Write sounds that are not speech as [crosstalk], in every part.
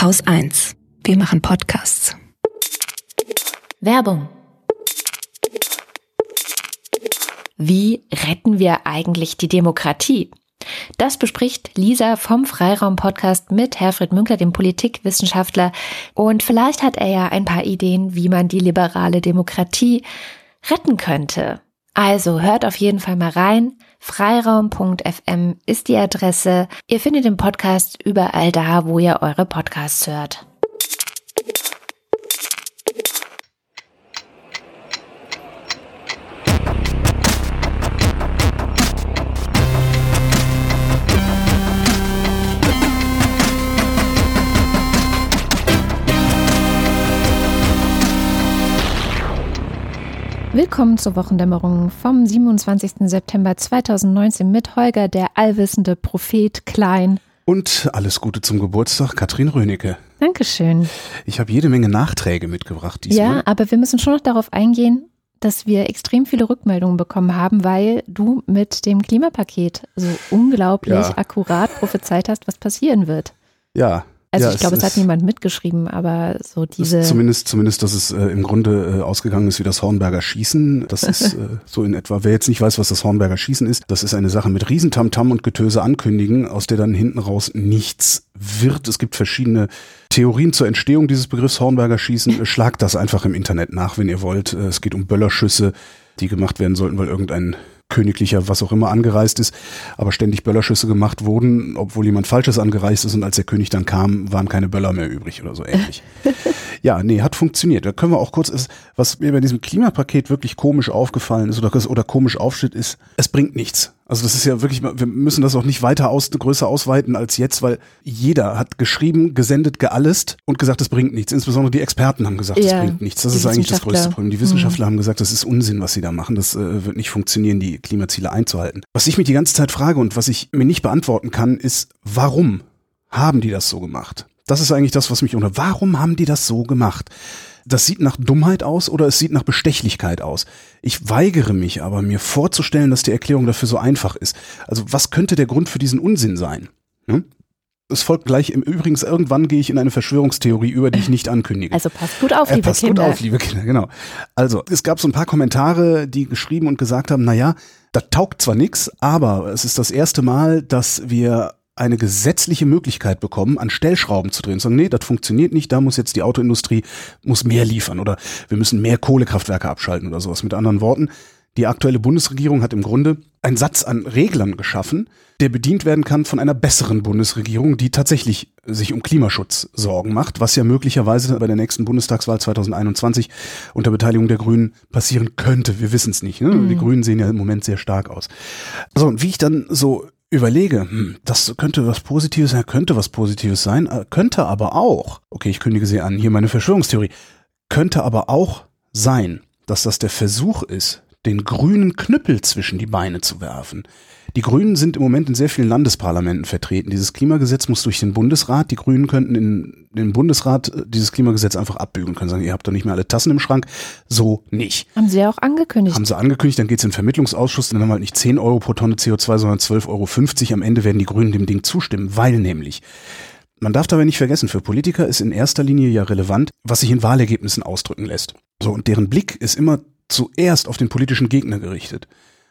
Haus 1. Wir machen Podcasts. Werbung. Wie retten wir eigentlich die Demokratie? Das bespricht Lisa vom Freiraum Podcast mit Herfried Münkler, dem Politikwissenschaftler. Und vielleicht hat er ja ein paar Ideen, wie man die liberale Demokratie retten könnte. Also hört auf jeden Fall mal rein. Freiraum.fm ist die Adresse. Ihr findet den Podcast überall da, wo ihr eure Podcasts hört. Willkommen zur Wochendämmerung vom 27. September 2019 mit Holger, der allwissende Prophet Klein. Und alles Gute zum Geburtstag, Katrin Rönecke. Dankeschön. Ich habe jede Menge Nachträge mitgebracht diesmal. Ja, aber wir müssen schon noch darauf eingehen, dass wir extrem viele Rückmeldungen bekommen haben, weil du mit dem Klimapaket so unglaublich Ja. akkurat prophezeit hast, was passieren wird. Ja. Also ja, ich glaube, es hat niemand mitgeschrieben, aber so diese. Zumindest, zumindest, dass es äh, im Grunde äh, ausgegangen ist wie das Hornberger Schießen. Das ist [laughs] äh, so in etwa, wer jetzt nicht weiß, was das Hornberger Schießen ist, das ist eine Sache mit Riesentamtam und Getöse ankündigen, aus der dann hinten raus nichts wird. Es gibt verschiedene Theorien zur Entstehung dieses Begriffs Hornberger Schießen. [laughs] Schlagt das einfach im Internet nach, wenn ihr wollt. Äh, Es geht um Böllerschüsse, die gemacht werden sollten, weil irgendein königlicher, was auch immer angereist ist, aber ständig Böllerschüsse gemacht wurden, obwohl jemand Falsches angereist ist und als der König dann kam, waren keine Böller mehr übrig oder so ähnlich. [laughs] ja, nee, hat funktioniert. Da können wir auch kurz, was mir bei diesem Klimapaket wirklich komisch aufgefallen ist oder, oder komisch aufsteht, ist, es bringt nichts. Also das ist ja wirklich, wir müssen das auch nicht weiter aus, größer ausweiten als jetzt, weil jeder hat geschrieben, gesendet, geallest und gesagt, es bringt nichts. Insbesondere die Experten haben gesagt, es Ja, bringt nichts. Das ist eigentlich das größte. Problem. Die Wissenschaftler haben gesagt, das ist Unsinn, was sie da machen. Das äh, wird nicht funktionieren, die Klimaziele einzuhalten. Was ich mich die ganze Zeit frage und was ich mir nicht beantworten kann, ist, warum haben die das so gemacht? Das ist eigentlich das, was mich unter. Warum haben die das so gemacht? Das sieht nach Dummheit aus oder es sieht nach Bestechlichkeit aus. Ich weigere mich aber, mir vorzustellen, dass die Erklärung dafür so einfach ist. Also was könnte der Grund für diesen Unsinn sein? Hm? Es folgt gleich, im Übrigens, irgendwann gehe ich in eine Verschwörungstheorie über, die ich nicht ankündige. also passt gut auf, Äh, liebe passt Kinder. gut auf, liebe Kinder, genau. Also, es gab so ein paar Kommentare, die geschrieben und gesagt haben, na ja, das taugt zwar nix, aber es ist das erste Mal, dass wir eine gesetzliche Möglichkeit bekommen, an Stellschrauben zu drehen. Und sagen, nee, das funktioniert nicht, da muss jetzt die Autoindustrie, muss mehr liefern oder wir müssen mehr Kohlekraftwerke abschalten oder sowas. Mit anderen Worten, die aktuelle Bundesregierung hat im Grunde einen Satz an Reglern geschaffen, der bedient werden kann von einer besseren Bundesregierung, die tatsächlich sich um Klimaschutz Sorgen macht, was ja möglicherweise bei der nächsten Bundestagswahl 2021 unter Beteiligung der Grünen passieren könnte. Wir wissen es nicht. Ne? Die Grünen sehen ja im Moment sehr stark aus. So, und wie ich dann so überlege, hm, das könnte was Positives sein, könnte was Positives sein, äh, könnte aber auch, okay, ich kündige sie an, hier meine Verschwörungstheorie, könnte aber auch sein, dass das der Versuch ist, den grünen Knüppel zwischen die Beine zu werfen. Die Grünen sind im Moment in sehr vielen Landesparlamenten vertreten. Dieses Klimagesetz muss durch den Bundesrat. Die Grünen könnten in den Bundesrat äh, dieses Klimagesetz einfach abbügeln, können sagen, ihr habt doch nicht mehr alle Tassen im Schrank. So nicht. Haben sie ja auch angekündigt. Haben sie angekündigt, dann geht's in den Vermittlungsausschuss, dann haben wir halt nicht 10 Euro pro Tonne CO2, sondern 12,50 Euro. Am Ende werden die Grünen dem Ding zustimmen, weil nämlich, man darf dabei nicht vergessen, für Politiker ist in erster Linie ja relevant, was sich in Wahlergebnissen ausdrücken lässt. So, und deren Blick ist immer zuerst auf den politischen Gegner gerichtet.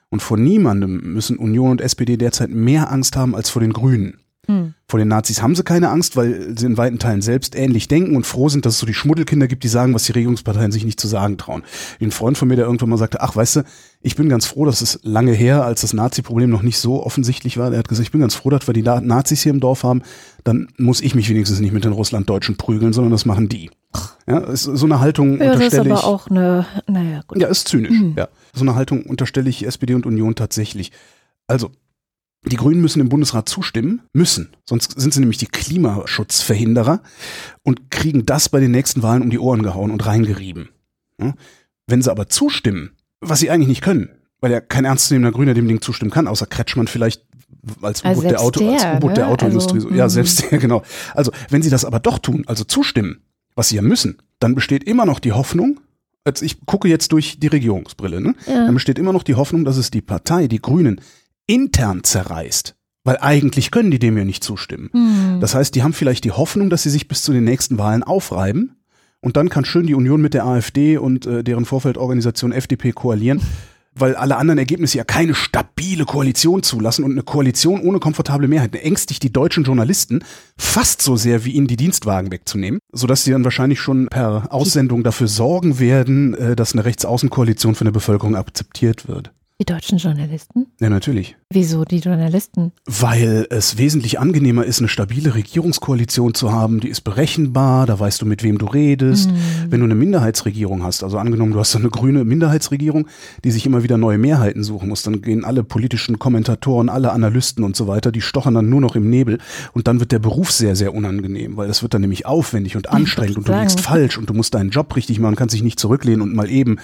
Und vor niemandem müssen Union und SPD derzeit mehr Angst haben als vor den Grünen. Hm. Vor den Nazis haben sie keine Angst, weil sie in weiten Teilen selbst ähnlich denken und froh sind, dass es so die Schmuddelkinder gibt, die sagen, was die Regierungsparteien sich nicht zu sagen trauen. Ein Freund von mir, der irgendwann mal sagte, ach, weißt du, ich bin ganz froh, dass es lange her, als das Nazi-Problem noch nicht so offensichtlich war. Er hat gesagt, ich bin ganz froh, dass wir die Na- Nazis hier im Dorf haben. Dann muss ich mich wenigstens nicht mit den Russlanddeutschen prügeln, sondern das machen die. Ja, ist so eine Haltung Ja, das ist unterstelle aber ich. auch eine, naja, gut. Ja, ist zynisch. Ja. So eine Haltung unterstelle ich SPD und Union tatsächlich. Also, die Grünen müssen im Bundesrat zustimmen, müssen. Sonst sind sie nämlich die Klimaschutzverhinderer und kriegen das bei den nächsten Wahlen um die Ohren gehauen und reingerieben. Ja? Wenn sie aber zustimmen, was sie eigentlich nicht können, weil ja kein ernstzunehmender Grüner dem Ding zustimmen kann, außer Kretschmann vielleicht als Also U-Boot der, selbst Auto, als der, U-Boot der ne? Autoindustrie. Also, so. ja, selbst der, genau. Also, wenn sie das aber doch tun, also zustimmen, was sie ja müssen, dann besteht immer noch die Hoffnung, als ich gucke jetzt durch die Regierungsbrille, ne? Ja. dann besteht immer noch die Hoffnung, dass es die Partei, die Grünen, intern zerreißt Weil eigentlich können die dem ja nicht zustimmen. Hm. Das heißt, die haben vielleicht die Hoffnung, dass sie sich bis zu den nächsten Wahlen aufreiben. Und dann kann schön die Union mit der AfD und äh, deren Vorfeldorganisation FDP koalieren, weil alle anderen Ergebnisse ja keine stabile Koalition zulassen und eine Koalition ohne komfortable Mehrheit ängstigt die deutschen Journalisten fast so sehr, wie ihnen die Dienstwagen wegzunehmen, sodass sie dann wahrscheinlich schon per Aussendung dafür sorgen werden, äh, dass eine Rechtsaußenkoalition von der Bevölkerung akzeptiert wird. Die deutschen Journalisten? Ja, natürlich. Wieso die Journalisten? Weil es wesentlich angenehmer ist, eine stabile Regierungskoalition zu haben, die ist berechenbar, da weißt du, mit wem du redest. Wenn du eine Minderheitsregierung hast, also angenommen, du hast so eine grüne Minderheitsregierung, die sich immer wieder neue Mehrheiten suchen muss, dann gehen alle politischen Kommentatoren, alle Analysten und so weiter, die stochern dann nur noch im Nebel und dann wird der Beruf sehr, sehr unangenehm, weil das wird dann nämlich aufwendig und anstrengend und du liegst falsch und du musst deinen Job richtig machen, kannst dich nicht zurücklehnen und mal eben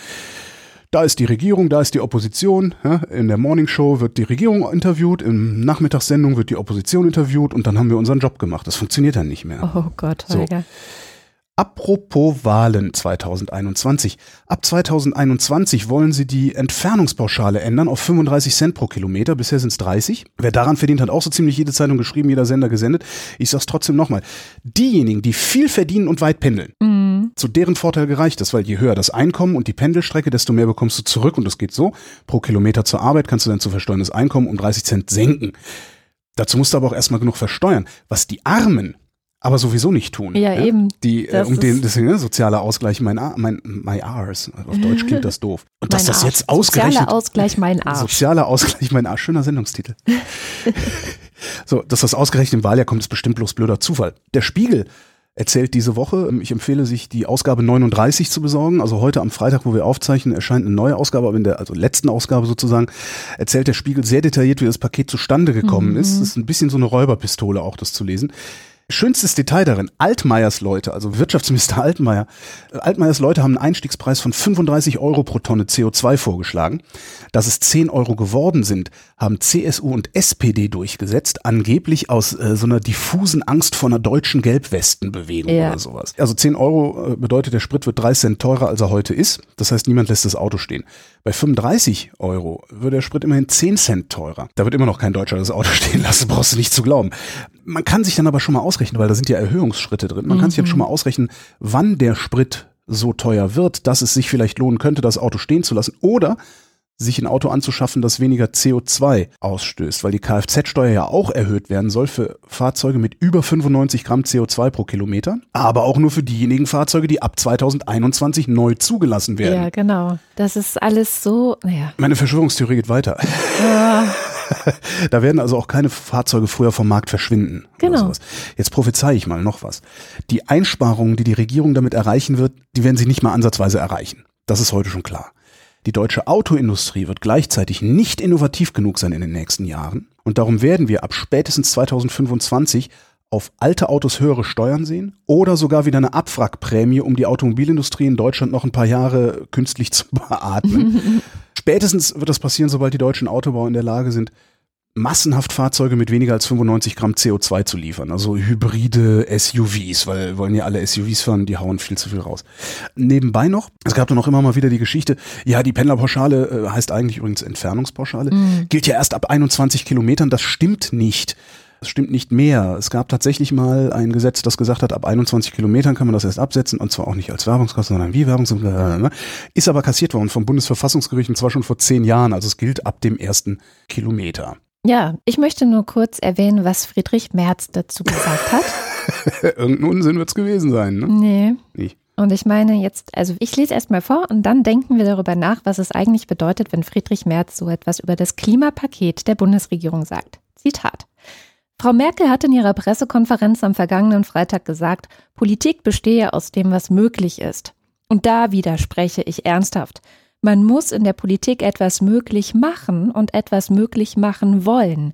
da ist die Regierung, da ist die Opposition. In der Morning Show wird die Regierung interviewt, in Nachmittagssendung wird die Opposition interviewt und dann haben wir unseren Job gemacht. Das funktioniert dann nicht mehr. Oh Gott, So. Apropos Wahlen 2021. Ab 2021 wollen sie die Entfernungspauschale ändern auf 35 Cent pro Kilometer. Bisher sind es 30. Wer daran verdient, hat auch so ziemlich jede Zeitung geschrieben, jeder Sender gesendet. Ich sag's trotzdem nochmal. Diejenigen, die viel verdienen und weit pendeln, Mhm. zu deren Vorteil gereicht das, weil je höher das Einkommen und die Pendelstrecke, desto mehr bekommst du zurück und das geht so. Pro Kilometer zur Arbeit kannst du dein zu versteuerndes Einkommen um 30 Cent senken. Dazu musst du aber auch erstmal genug versteuern. Was die Armen aber sowieso nicht tun. Ja, eben. Die, äh, Das um den, deswegen, ne, sozialer Ausgleich, mein, mein, my Rs. Auf Deutsch klingt das doof. Und dass das jetzt ausgerechnet. Sozialer Ausgleich, mein Arsch. Sozialer Ausgleich, mein Arsch. Schöner Sendungstitel. [laughs] so, dass das ausgerechnet im Wahljahr kommt, ist bestimmt bloß blöder Zufall. Der Spiegel erzählt diese Woche, ähm, ich empfehle sich die Ausgabe 39 zu besorgen. Also heute am Freitag, wo wir aufzeichnen, erscheint eine neue Ausgabe, aber in der also letzten Ausgabe sozusagen erzählt der Spiegel sehr detailliert, wie das Paket zustande gekommen ist. Es ist ein bisschen so eine Räuberpistole auch, das zu lesen. Schönstes Detail darin, Altmaiers Leute, also Wirtschaftsminister Altmaier, äh, Altmaiers Leute haben einen Einstiegspreis von 35 Euro pro Tonne CO2 vorgeschlagen. Dass es 10 Euro geworden sind, haben CSU und SPD durchgesetzt, angeblich aus äh, so einer diffusen Angst vor einer deutschen Gelbwestenbewegung Ja. oder sowas. Also 10 Euro äh, bedeutet, der Sprit wird 3 Cent teurer, als er heute ist. Das heißt, niemand lässt das Auto stehen. Bei 35 Euro wird der Sprit immerhin 10 Cent teurer. Da wird immer noch kein Deutscher das Auto [laughs] stehen lassen, brauchst du nicht zu glauben. Man kann sich dann aber schon mal ausrechnen, weil da sind ja Erhöhungsschritte drin. Man kann sich jetzt schon mal ausrechnen, wann der Sprit so teuer wird, dass es sich vielleicht lohnen könnte, das Auto stehen zu lassen oder sich ein Auto anzuschaffen, das weniger CO2 ausstößt, weil die Kfz-Steuer ja auch erhöht werden soll für Fahrzeuge mit über 95 Gramm CO2 pro Kilometer, aber auch nur für diejenigen Fahrzeuge, die ab 2021 neu zugelassen werden. Ja, genau. Das ist alles so, naja. Meine Verschwörungstheorie geht weiter. [laughs] [laughs] da werden also auch keine Fahrzeuge früher vom Markt verschwinden. Genau. Jetzt prophezei ich mal noch was. Die Einsparungen, die die Regierung damit erreichen wird, die werden sie nicht mal ansatzweise erreichen. Das ist heute schon klar. Die deutsche Autoindustrie wird gleichzeitig nicht innovativ genug sein in den nächsten Jahren. Und darum werden wir ab spätestens 2025 auf alte Autos höhere Steuern sehen oder sogar wieder eine Abwrackprämie, um die Automobilindustrie in Deutschland noch ein paar Jahre künstlich zu [laughs] beatmen. Spätestens wird das passieren, sobald die deutschen Autobauer in der Lage sind, massenhaft Fahrzeuge mit weniger als 95 Gramm CO2 zu liefern. Also hybride SUVs, weil wollen ja alle SUVs fahren, die hauen viel zu viel raus. Nebenbei noch, es gab dann auch immer mal wieder die Geschichte, ja, die Pendlerpauschale äh, heißt eigentlich übrigens Entfernungspauschale, gilt ja erst ab 21 Kilometern. Das stimmt nicht. Das stimmt nicht mehr. Es gab tatsächlich mal ein Gesetz, das gesagt hat, ab 21 Kilometern kann man das erst absetzen und zwar auch nicht als Werbungskosten, sondern wie Werbungskosten. Ist aber kassiert worden vom Bundesverfassungsgericht und zwar schon vor zehn Jahren. Also es gilt ab dem ersten Kilometer. Ja, ich möchte nur kurz erwähnen, was Friedrich Merz dazu gesagt hat. [laughs] Irgendein Unsinn wird es gewesen sein. Ne? Nee. Nicht. Und ich meine jetzt, also ich lese erstmal vor und dann denken wir darüber nach, was es eigentlich bedeutet, wenn Friedrich Merz so etwas über das Klimapaket der Bundesregierung sagt. Zitat. Frau Merkel hat in ihrer Pressekonferenz am vergangenen Freitag gesagt, Politik bestehe aus dem, was möglich ist. Und da widerspreche ich ernsthaft. Man muss in der Politik etwas möglich machen und etwas möglich machen wollen.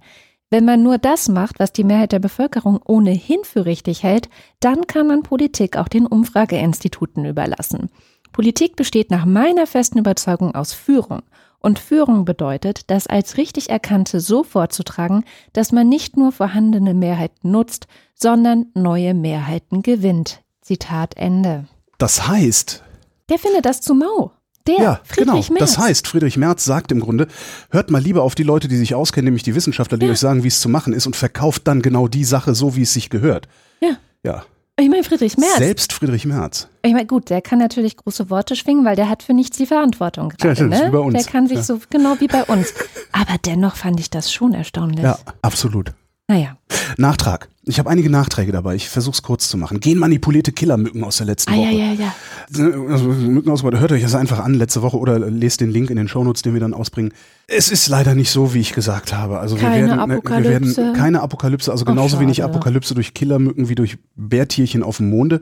Wenn man nur das macht, was die Mehrheit der Bevölkerung ohnehin für richtig hält, dann kann man Politik auch den Umfrageinstituten überlassen. Politik besteht nach meiner festen Überzeugung aus Führung. Und Führung bedeutet, das als richtig Erkannte so vorzutragen, dass man nicht nur vorhandene Mehrheiten nutzt, sondern neue Mehrheiten gewinnt. Zitat Ende. Das heißt, Der findet das zu mau. Der, ja, Friedrich genau. Merz. Das heißt, Friedrich Merz sagt im Grunde, hört mal lieber auf die Leute, die sich auskennen, nämlich die Wissenschaftler, die Ja. euch sagen, wie es zu machen ist und verkauft dann genau die Sache so, wie es sich gehört. Ja. Ja. Ich meine, Friedrich Merz. Selbst Friedrich Merz. Ich meine, gut, der kann natürlich große Worte schwingen, weil der hat für nichts die Verantwortung gerade. Ist ne? wie bei uns. Der kann sich Ja. so, genau wie bei uns. Aber dennoch fand ich das schon erstaunlich. Ja, absolut. Naja. Nachtrag. Ich habe einige Nachträge dabei. Ich versuche es kurz zu machen. Genmanipulierte Killermücken aus der letzten Ah, Woche. ja, ja, ja. Also, Mückenausbeute, hört euch das einfach an letzte Woche oder lest den Link in den Shownotes, den wir dann ausbringen. Es ist leider nicht so, wie ich gesagt habe. Also wir Keine werden, wir Apokalypse. werden keine Apokalypse, also Ach, genauso wenig schade. Apokalypse durch Killermücken wie durch Bärtierchen auf dem Monde.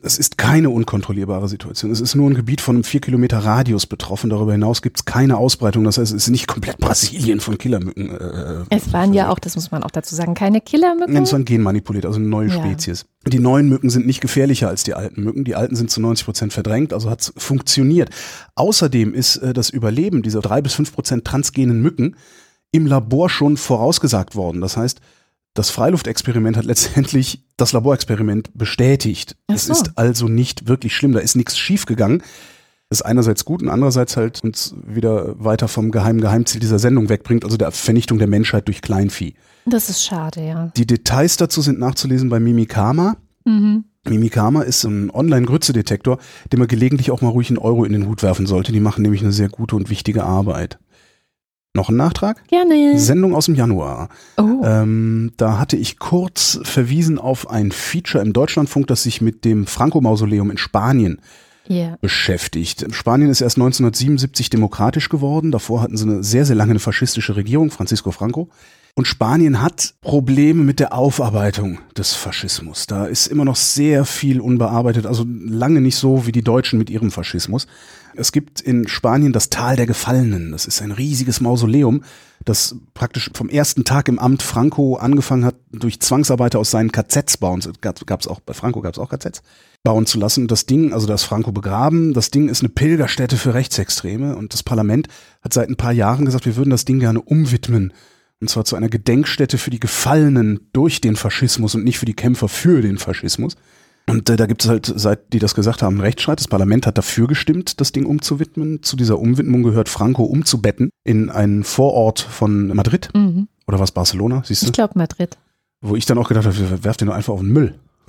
Es ist keine unkontrollierbare Situation. Es ist nur ein Gebiet von einem vier Kilometer Radius betroffen. Darüber hinaus gibt es keine Ausbreitung. Das heißt, es ist nicht komplett Brasilien von Killermücken. Äh, Es waren ja auch, das muss man auch dazu sagen, keine Killermücken. Nein, es waren genmanipuliert, also eine neue Ja. Spezies. Die neuen Mücken sind nicht gefährlicher als die alten Mücken. Die alten sind zu 90 Prozent verdrängt, also hat es funktioniert. Außerdem ist äh, das Überleben dieser drei bis fünf Prozent transgenen Mücken im Labor schon vorausgesagt worden. Das heißt, das Freiluftexperiment hat letztendlich das Laborexperiment bestätigt. Ach Es so. ist also nicht wirklich schlimm. Da ist nichts schiefgegangen. Das ist einerseits gut und andererseits halt uns wieder weiter vom geheimen Geheimziel dieser Sendung wegbringt, also der Vernichtung der Menschheit durch Kleinvieh. Das ist schade, ja. Die Details dazu sind nachzulesen bei Mimikama. Mhm. Mimikama ist ein Online-Grützedetektor, dem man gelegentlich auch mal ruhig einen Euro in den Hut werfen sollte. Die machen nämlich eine sehr gute und wichtige Arbeit. Noch ein Nachtrag? Gerne. Sendung aus dem Januar. Oh. Ähm, da hatte ich kurz verwiesen auf ein Feature im Deutschlandfunk, das sich mit dem Franco-Mausoleum in Spanien Ja. beschäftigt. Spanien ist erst 1977 demokratisch geworden. Davor hatten sie eine sehr, sehr lange eine faschistische Regierung, Francisco Franco. Und Spanien hat Probleme mit der Aufarbeitung des Faschismus. Da ist immer noch sehr viel unbearbeitet, also lange nicht so wie die Deutschen mit ihrem Faschismus. Es gibt in Spanien das Tal der Gefallenen. Das ist ein riesiges Mausoleum, das praktisch vom ersten Tag im Amt Franco angefangen hat, durch Zwangsarbeiter aus seinen KZs bauen. Gab es auch bei Franco gab es auch KZs bauen zu lassen. Das Ding, also das Franco begraben, das Ding ist eine Pilgerstätte für Rechtsextreme und das Parlament hat seit ein paar Jahren gesagt, wir würden das Ding gerne umwidmen. Und zwar zu einer Gedenkstätte für die Gefallenen durch den Faschismus und nicht für die Kämpfer für den Faschismus. Und äh, da gibt es halt, seit die das gesagt haben, einen Rechtsstreit. Das Parlament hat dafür gestimmt, das Ding umzuwidmen. Zu dieser Umwidmung gehört Franco umzubetten in einen Vorort von Madrid. Mhm. Oder was, Barcelona, siehst du? Ich glaube Madrid. Wo ich dann auch gedacht habe, werft den doch einfach auf den Müll. [laughs]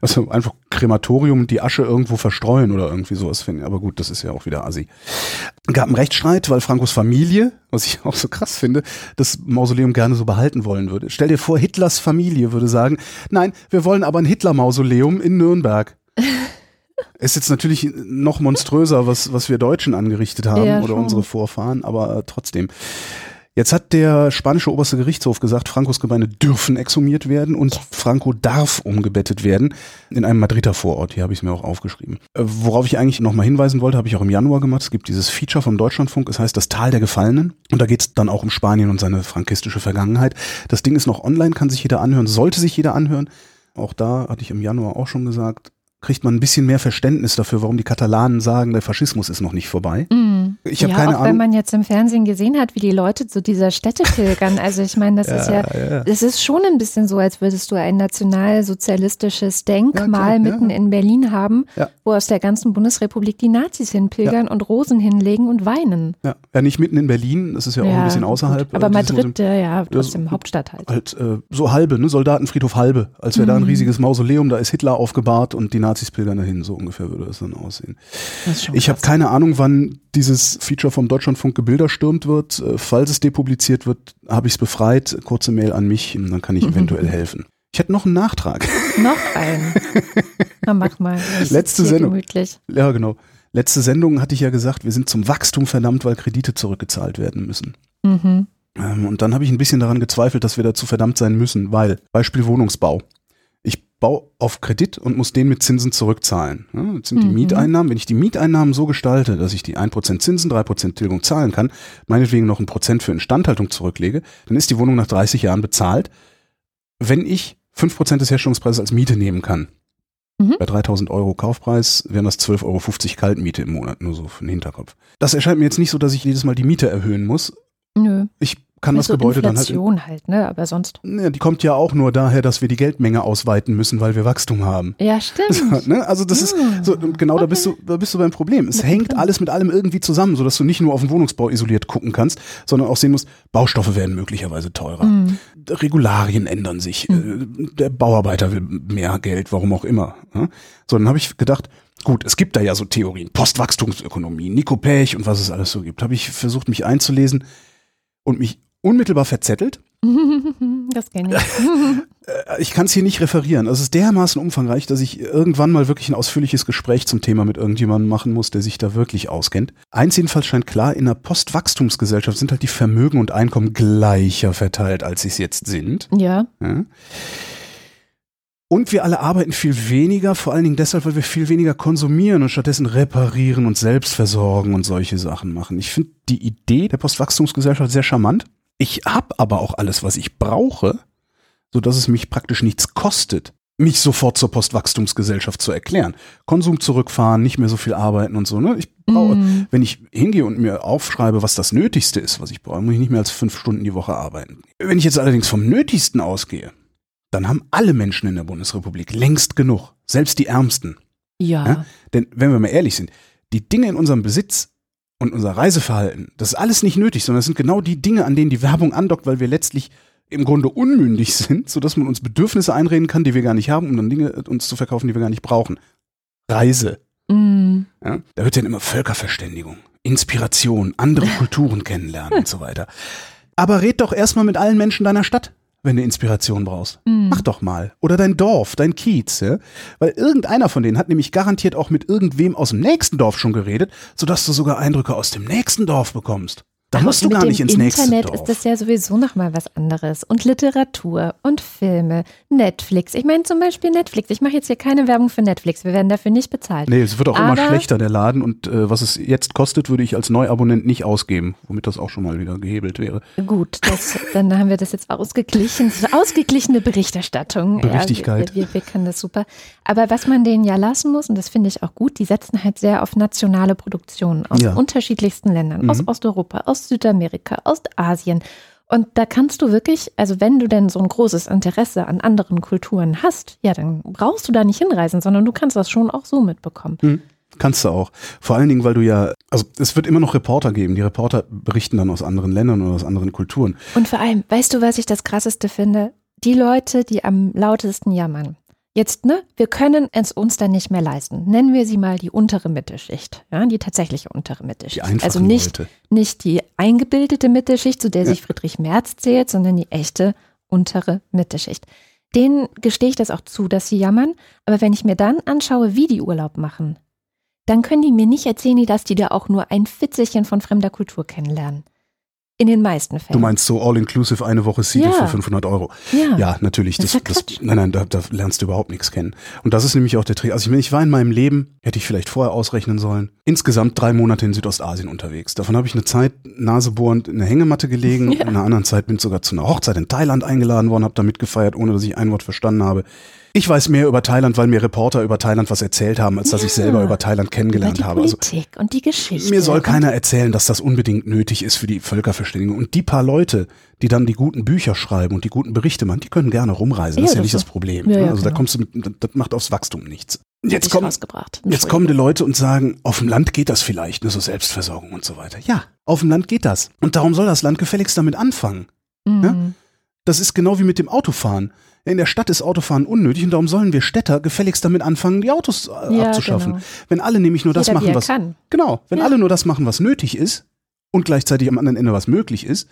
Also einfach Krematorium, die Asche irgendwo verstreuen oder irgendwie sowas finden. Aber gut, das ist ja auch wieder assi. Gab einen Rechtsstreit, weil Frankos Familie, was ich [laughs] auch so krass finde, das Mausoleum gerne so behalten wollen würde. Stell dir vor, Hitlers Familie würde sagen, nein, wir wollen aber ein Hitler-Mausoleum in Nürnberg. [laughs] Ist jetzt natürlich noch monströser, was, was wir Deutschen angerichtet haben Ja, oder unsere Vorfahren, aber trotzdem. Jetzt hat der spanische oberste Gerichtshof gesagt, Frankos Gebeine dürfen exhumiert werden und Franco darf umgebettet werden in einem Madrider Vorort. Hier habe ich es mir auch aufgeschrieben. Äh, Worauf ich eigentlich nochmal hinweisen wollte, habe ich auch im Januar gemacht. Es gibt dieses Feature vom Deutschlandfunk, es heißt Das Tal der Gefallenen. Und da geht es dann auch um Spanien und seine frankistische Vergangenheit. Das Ding ist noch online, kann sich jeder anhören, sollte sich jeder anhören. Auch da hatte ich im Januar auch schon gesagt, kriegt man ein bisschen mehr Verständnis dafür, warum die Katalanen sagen, der Faschismus ist noch nicht vorbei. Mhm. Ich habe ja, keine auch wenn Ahnung. man jetzt im Fernsehen gesehen hat, wie die Leute zu dieser Stätte pilgern. Also ich meine, das [laughs] ist ja, ja. das ist schon ein bisschen so, als würdest du ein nationalsozialistisches Denkmal klar, ja. mitten in Berlin haben, Ja. wo aus der ganzen Bundesrepublik die Nazis hinpilgern und Rosen hinlegen und weinen. Ja, ja, nicht mitten in Berlin, das ist ja, auch ein bisschen außerhalb. Gut. Aber äh, Madrid, äh, ja, trotzdem Hauptstadt halt. halt äh, so halbe, ne, Soldatenfriedhof halbe, als wäre da ein Mhm. riesiges Mausoleum, da ist Hitler aufgebahrt und die Nazis pilgern dahin, so ungefähr würde das dann aussehen. Das Ich habe keine Ahnung, wann dieses Feature vom Deutschlandfunk gebilderstürmt wird. Äh, falls es depubliziert wird, habe ich es befreit. Kurze Mail an mich, dann kann ich [laughs] eventuell helfen. Ich hätte noch einen Nachtrag. [laughs] Noch einen. Na, mach mal. Letzte Sendung. Gemütlich. ja, genau. Letzte Sendung hatte ich ja gesagt, wir sind zum Wachstum verdammt, weil Kredite zurückgezahlt werden müssen. Mhm. Ähm, und dann habe ich ein bisschen daran gezweifelt, dass wir dazu verdammt sein müssen, weil Beispiel Wohnungsbau. Baue auf Kredit und muss den mit Zinsen zurückzahlen. Ja, jetzt sind die Mhm. Mieteinnahmen. Wenn ich die Mieteinnahmen so gestalte, dass ich die 1% Zinsen, 3% Tilgung zahlen kann, meinetwegen noch ein Prozent für Instandhaltung zurücklege, dann ist die Wohnung nach 30 Jahren bezahlt, wenn ich 5% des Herstellungspreises als Miete nehmen kann. Mhm. Bei 3000 Euro Kaufpreis wären das 12,50 Euro Kaltmiete im Monat, nur so für den Hinterkopf. Das erscheint mir jetzt nicht so, dass ich jedes Mal die Miete erhöhen muss, Nö. ich kann das so Gebäude dann halt. Inflation halt, ne? Aber sonst. Ja, die kommt ja auch nur daher, dass wir die Geldmenge ausweiten müssen, weil wir Wachstum haben. Ja, stimmt. [laughs] ne? Also das ist so, und genau da bist du, da bist du beim Problem. Es hängt alles mit allem irgendwie zusammen, sodass du nicht nur auf den Wohnungsbau isoliert gucken kannst, sondern auch sehen musst, Baustoffe werden möglicherweise teurer. Regularien ändern sich. äh, Der Bauarbeiter will mehr Geld, warum auch immer. ne? So, dann habe ich gedacht, gut, es gibt da ja so Theorien, Postwachstumsökonomie, Nico Pech und was es alles so gibt. Habe ich versucht, mich einzulesen und mich unmittelbar verzettelt. [laughs] Das kenne ich. [laughs] Äh, Ich kann es hier nicht referieren. Also es ist dermaßen umfangreich, dass ich irgendwann mal wirklich ein ausführliches Gespräch zum Thema mit irgendjemandem machen muss, der sich da wirklich auskennt. Eins jedenfalls scheint klar, in einer Postwachstumsgesellschaft sind halt die Vermögen und Einkommen gleicher verteilt, als sie es jetzt sind. Ja. Ja. Und wir alle arbeiten viel weniger, vor allen Dingen deshalb, weil wir viel weniger konsumieren und stattdessen reparieren und selbst versorgen und solche Sachen machen. Ich finde die Idee der Postwachstumsgesellschaft sehr charmant. Ich habe aber auch alles, was ich brauche, sodass es mich praktisch nichts kostet, mich sofort zur Postwachstumsgesellschaft zu erklären. Konsum zurückfahren, nicht mehr so viel arbeiten und so. Ne? Ich brauche, Mhm. wenn ich hingehe und mir aufschreibe, was das Nötigste ist, was ich brauche, muss ich nicht mehr als fünf Stunden die Woche arbeiten. Wenn ich jetzt allerdings vom Nötigsten ausgehe, dann haben alle Menschen in der Bundesrepublik längst genug, selbst die Ärmsten. Ja. Ja? Denn wenn wir mal ehrlich sind, die Dinge in unserem Besitz und unser Reiseverhalten, das ist alles nicht nötig, sondern das sind genau die Dinge, an denen die Werbung andockt, weil wir letztlich im Grunde unmündig [laughs] sind, sodass man uns Bedürfnisse einreden kann, die wir gar nicht haben, um dann Dinge uns zu verkaufen, die wir gar nicht brauchen. Reise. Mhm. Ja? Da wird dann immer Völkerverständigung, Inspiration, andere [laughs] Kulturen kennenlernen und so weiter. Aber red doch erstmal mit allen Menschen deiner Stadt, wenn du Inspiration brauchst. Mhm. Mach doch mal. Oder dein Dorf, dein Kiez. Ja? Weil irgendeiner von denen hat nämlich garantiert auch mit irgendwem aus dem nächsten Dorf schon geredet, sodass du sogar Eindrücke aus dem nächsten Dorf bekommst. Da musst du gar nicht ins nächste Internet Dorf. ist das ja sowieso nochmal was anderes. Und Literatur und Filme, Netflix. Ich meine zum Beispiel Netflix. Ich mache jetzt hier keine Werbung für Netflix. Wir werden dafür nicht bezahlt. Nee, es wird auch immer Aber- schlechter, der Laden. Und äh, was es jetzt kostet, würde ich als Neuabonnent nicht ausgeben, womit das auch schon mal wieder gehebelt wäre. Gut, das, dann haben wir das jetzt ausgeglichen. Ausgeglichene Berichterstattung. Berichtigkeit. Ja, wir, wir, wir können das super. Aber was man denen ja lassen muss, und das finde ich auch gut, die setzen halt sehr auf nationale Produktionen aus Ja. unterschiedlichsten Ländern. Aus Mhm. Osteuropa, aus Südamerika, aus Asien. Und da kannst du wirklich, also wenn du denn so ein großes Interesse an anderen Kulturen hast, ja, dann brauchst du da nicht hinreisen, sondern du kannst das schon auch so mitbekommen. Hm, kannst du auch. Vor allen Dingen, weil du ja, also es wird immer noch Reporter geben. Die Reporter berichten dann aus anderen Ländern oder aus anderen Kulturen. Und vor allem, weißt du, was ich das krasseste finde? Die Leute, die am lautesten jammern. Jetzt, ne, wir können es uns dann nicht mehr leisten. Nennen wir sie mal die untere Mittelschicht, ja, die tatsächliche untere Mittelschicht. Die also nicht, Leute. nicht die eingebildete Mittelschicht, zu der Ja. sich Friedrich Merz zählt, sondern die echte untere Mittelschicht. Denen gestehe ich das auch zu, dass sie jammern. Aber wenn ich mir dann anschaue, wie die Urlaub machen, dann können die mir nicht erzählen, dass die da auch nur ein Fitzelchen von fremder Kultur kennenlernen. In den meisten Fällen. Du meinst so all-inclusive eine Woche City Ja. für 500 Euro. ja. Ja, natürlich. Das Das, nein, nein, da, da lernst du überhaupt nichts kennen. Und das ist nämlich auch der Trick. Also ich, meine, ich war in meinem Leben, hätte ich vielleicht vorher ausrechnen sollen, insgesamt drei Monate in Südostasien unterwegs. Davon habe ich eine Zeit nasebohrend in der Hängematte gelegen. Ja. In einer anderen Zeit bin ich sogar zu einer Hochzeit in Thailand eingeladen worden, habe da mitgefeiert, ohne dass ich ein Wort verstanden habe. Ich weiß mehr über Thailand, weil mir Reporter über Thailand was erzählt haben, als dass ich Ja. selber über Thailand Über kennengelernt die habe. Also Politik und die Geschichte. mir soll keiner erzählen, dass das unbedingt nötig ist für die Völkerverständigung. Und die paar Leute, die dann die guten Bücher schreiben und die guten Berichte machen, die können gerne rumreisen. Das Ja, ist ja das nicht ist- das Problem. Ja, ja, also da genau. kommst du mit, das- das macht aufs Wachstum nichts. Jetzt kommen, jetzt kommen die Leute und sagen, auf dem Land geht das vielleicht, ne, so Selbstversorgung und so weiter. Ja, auf dem Land geht das. Und darum soll das Land gefälligst damit anfangen. Mhm. Das ist genau wie mit dem Autofahren. In der Stadt ist Autofahren unnötig und darum sollen wir Städter gefälligst damit anfangen, die Autos äh, Ja, abzuschaffen. genau. Wenn alle nämlich nur das Jeder, wie machen, was kann. Genau, wenn Ja. alle nur das machen, was nötig ist und gleichzeitig am anderen Ende was möglich ist,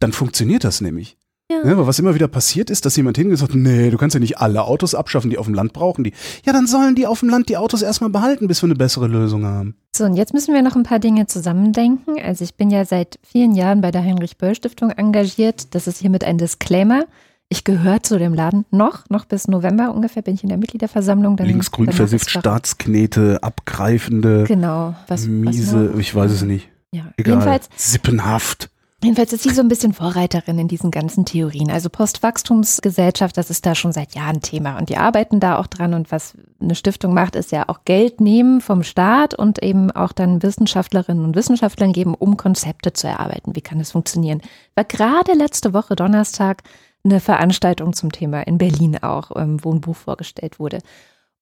dann funktioniert das nämlich. Ja. Ja, aber was immer wieder passiert ist, dass jemand hingesagt hat, nee, du kannst ja nicht alle Autos abschaffen, die auf dem Land brauchen die. Ja, dann sollen die auf dem Land die Autos erstmal behalten, bis wir eine bessere Lösung haben. So, und jetzt müssen wir noch ein paar Dinge zusammendenken. Also ich bin ja seit vielen Jahren bei der Heinrich-Böll-Stiftung engagiert. Das ist hiermit ein Disclaimer. Ich gehöre zu dem Laden noch, noch bis November ungefähr bin ich in der Mitgliederversammlung. Dann, Linksgrün danach versifft, Staatsknete, abgreifende, Genau. Was, miese, was ich weiß es nicht. Ja. Egal. Jedenfalls Sippenhaft. Jedenfalls ist sie so ein bisschen Vorreiterin in diesen ganzen Theorien. Also Postwachstumsgesellschaft, das ist da schon seit Jahren Thema und die arbeiten da auch dran. Und was eine Stiftung macht, ist ja auch Geld nehmen vom Staat und eben auch dann Wissenschaftlerinnen und Wissenschaftlern geben, um Konzepte zu erarbeiten. Wie kann das funktionieren? War gerade letzte Woche Donnerstag eine Veranstaltung zum Thema in Berlin auch, ähm, wo ein Buch vorgestellt wurde.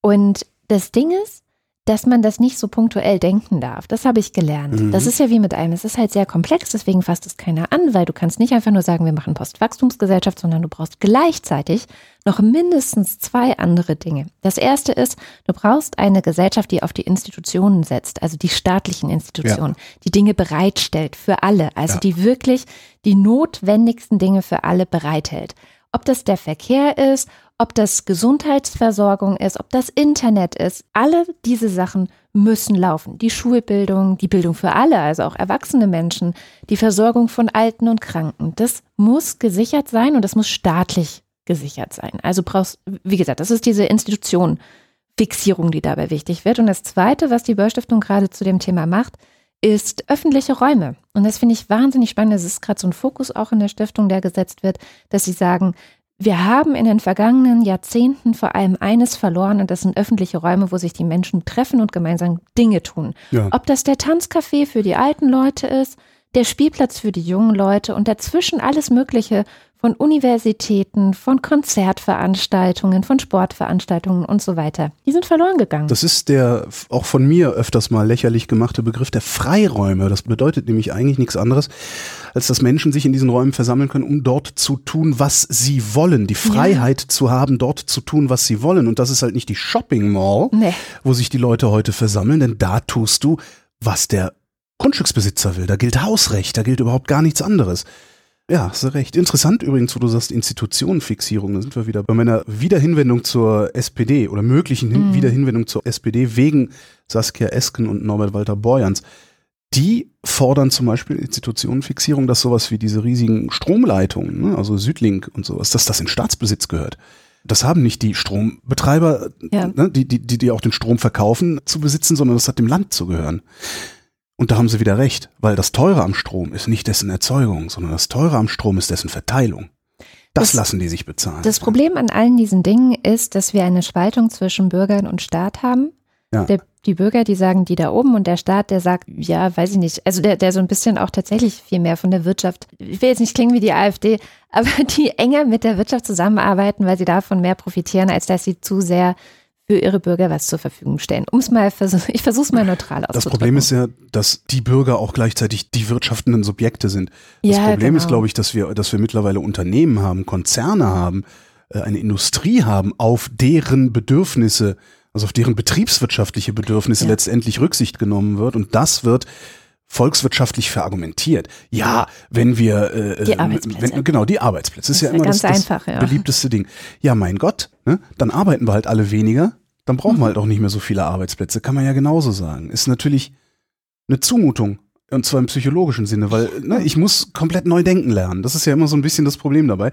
Und das Ding ist, dass man das nicht so punktuell denken darf. Das habe ich gelernt. Mhm. Das ist ja wie mit allem. Es ist halt sehr komplex, deswegen fasst es keiner an, weil du kannst nicht einfach nur sagen, wir machen Postwachstumsgesellschaft, sondern du brauchst gleichzeitig noch mindestens zwei andere Dinge. Das erste ist, du brauchst eine Gesellschaft, die auf die Institutionen setzt, also die staatlichen Institutionen, ja. die Dinge bereitstellt für alle, also ja. die wirklich die notwendigsten Dinge für alle bereithält. Ob das der Verkehr ist, ob das Gesundheitsversorgung ist, ob das Internet ist, alle diese Sachen müssen laufen. Die Schulbildung, die Bildung für alle, also auch erwachsene Menschen, die Versorgung von Alten und Kranken, das muss gesichert sein und das muss staatlich gesichert sein. Also brauchst, wie gesagt, das ist diese Institution. Fixierung, die dabei wichtig wird. Und das Zweite, was die Böll-Stiftung gerade zu dem Thema macht, ist öffentliche Räume. Und das finde ich wahnsinnig spannend. Das ist gerade so ein Fokus auch in der Stiftung, der gesetzt wird, dass sie sagen, wir haben in den vergangenen Jahrzehnten vor allem eines verloren und das sind öffentliche Räume, wo sich die Menschen treffen und gemeinsam Dinge tun. Ja. Ob das der Tanzcafé für die alten Leute ist, der Spielplatz für die jungen Leute und dazwischen alles Mögliche von Universitäten, von Konzertveranstaltungen, von Sportveranstaltungen und so weiter. Die sind verloren gegangen. Das ist der auch von mir öfters mal lächerlich gemachte Begriff der Freiräume. Das bedeutet nämlich eigentlich nichts anderes, als dass Menschen sich in diesen Räumen versammeln können, um dort zu tun, was sie wollen. Die Freiheit ja. zu haben, dort zu tun, was sie wollen. Und das ist halt nicht die Shopping Mall, nee. wo sich die Leute heute versammeln, denn da tust du, was der Grundstücksbesitzer will. Da gilt Hausrecht, da gilt überhaupt gar nichts anderes. Ja, hast du recht. Interessant übrigens, wo du sagst Institutionenfixierung. Da sind wir wieder bei meiner Wiederhinwendung zur SPD oder möglichen mhm. Wiederhinwendung zur SPD wegen Saskia Esken und Norbert Walter Borjans. Die fordern zum Beispiel Institutionenfixierung, dass sowas wie diese riesigen Stromleitungen, ne, also Südlink und sowas, dass das in Staatsbesitz gehört. Das haben nicht die Strombetreiber, ja. ne, die, die, die auch den Strom verkaufen, zu besitzen, sondern das hat dem Land zu gehören. Und da haben sie wieder recht, weil das Teure am Strom ist nicht dessen Erzeugung, sondern das Teure am Strom ist dessen Verteilung. Das, das lassen die sich bezahlen. Das Problem an allen diesen Dingen ist, dass wir eine Spaltung zwischen Bürgern und Staat haben. Ja. Der, die Bürger, die sagen, die da oben und der Staat, der sagt, ja, weiß ich nicht. Also der, der so ein bisschen auch tatsächlich viel mehr von der Wirtschaft, ich will jetzt nicht klingen wie die AfD, [laughs] aber die enger mit der Wirtschaft zusammenarbeiten, weil sie davon mehr profitieren, als dass sie zu sehr für ihre Bürger was zur Verfügung stellen. Um's mal ich versuche es mal neutral auszudrücken. Das Problem ist ja, dass die Bürger auch gleichzeitig die wirtschaftenden Subjekte sind. Das ja, Problem genau. ist, glaube ich, dass wir, dass wir mittlerweile Unternehmen haben, Konzerne haben, äh, eine Industrie haben, auf deren Bedürfnisse, also auf deren betriebswirtschaftliche Bedürfnisse ja. letztendlich Rücksicht genommen wird. Und das wird volkswirtschaftlich verargumentiert. Ja, wenn wir äh, die Arbeitsplätze. Wenn, genau die Arbeitsplätze das ist ja immer das, das einfach, ja. beliebteste Ding. Ja, mein Gott, ne? dann arbeiten wir halt alle weniger, dann brauchen mhm. wir halt auch nicht mehr so viele Arbeitsplätze. Kann man ja genauso sagen. Ist natürlich eine Zumutung und zwar im psychologischen Sinne, weil ne, ich muss komplett neu denken lernen. Das ist ja immer so ein bisschen das Problem dabei.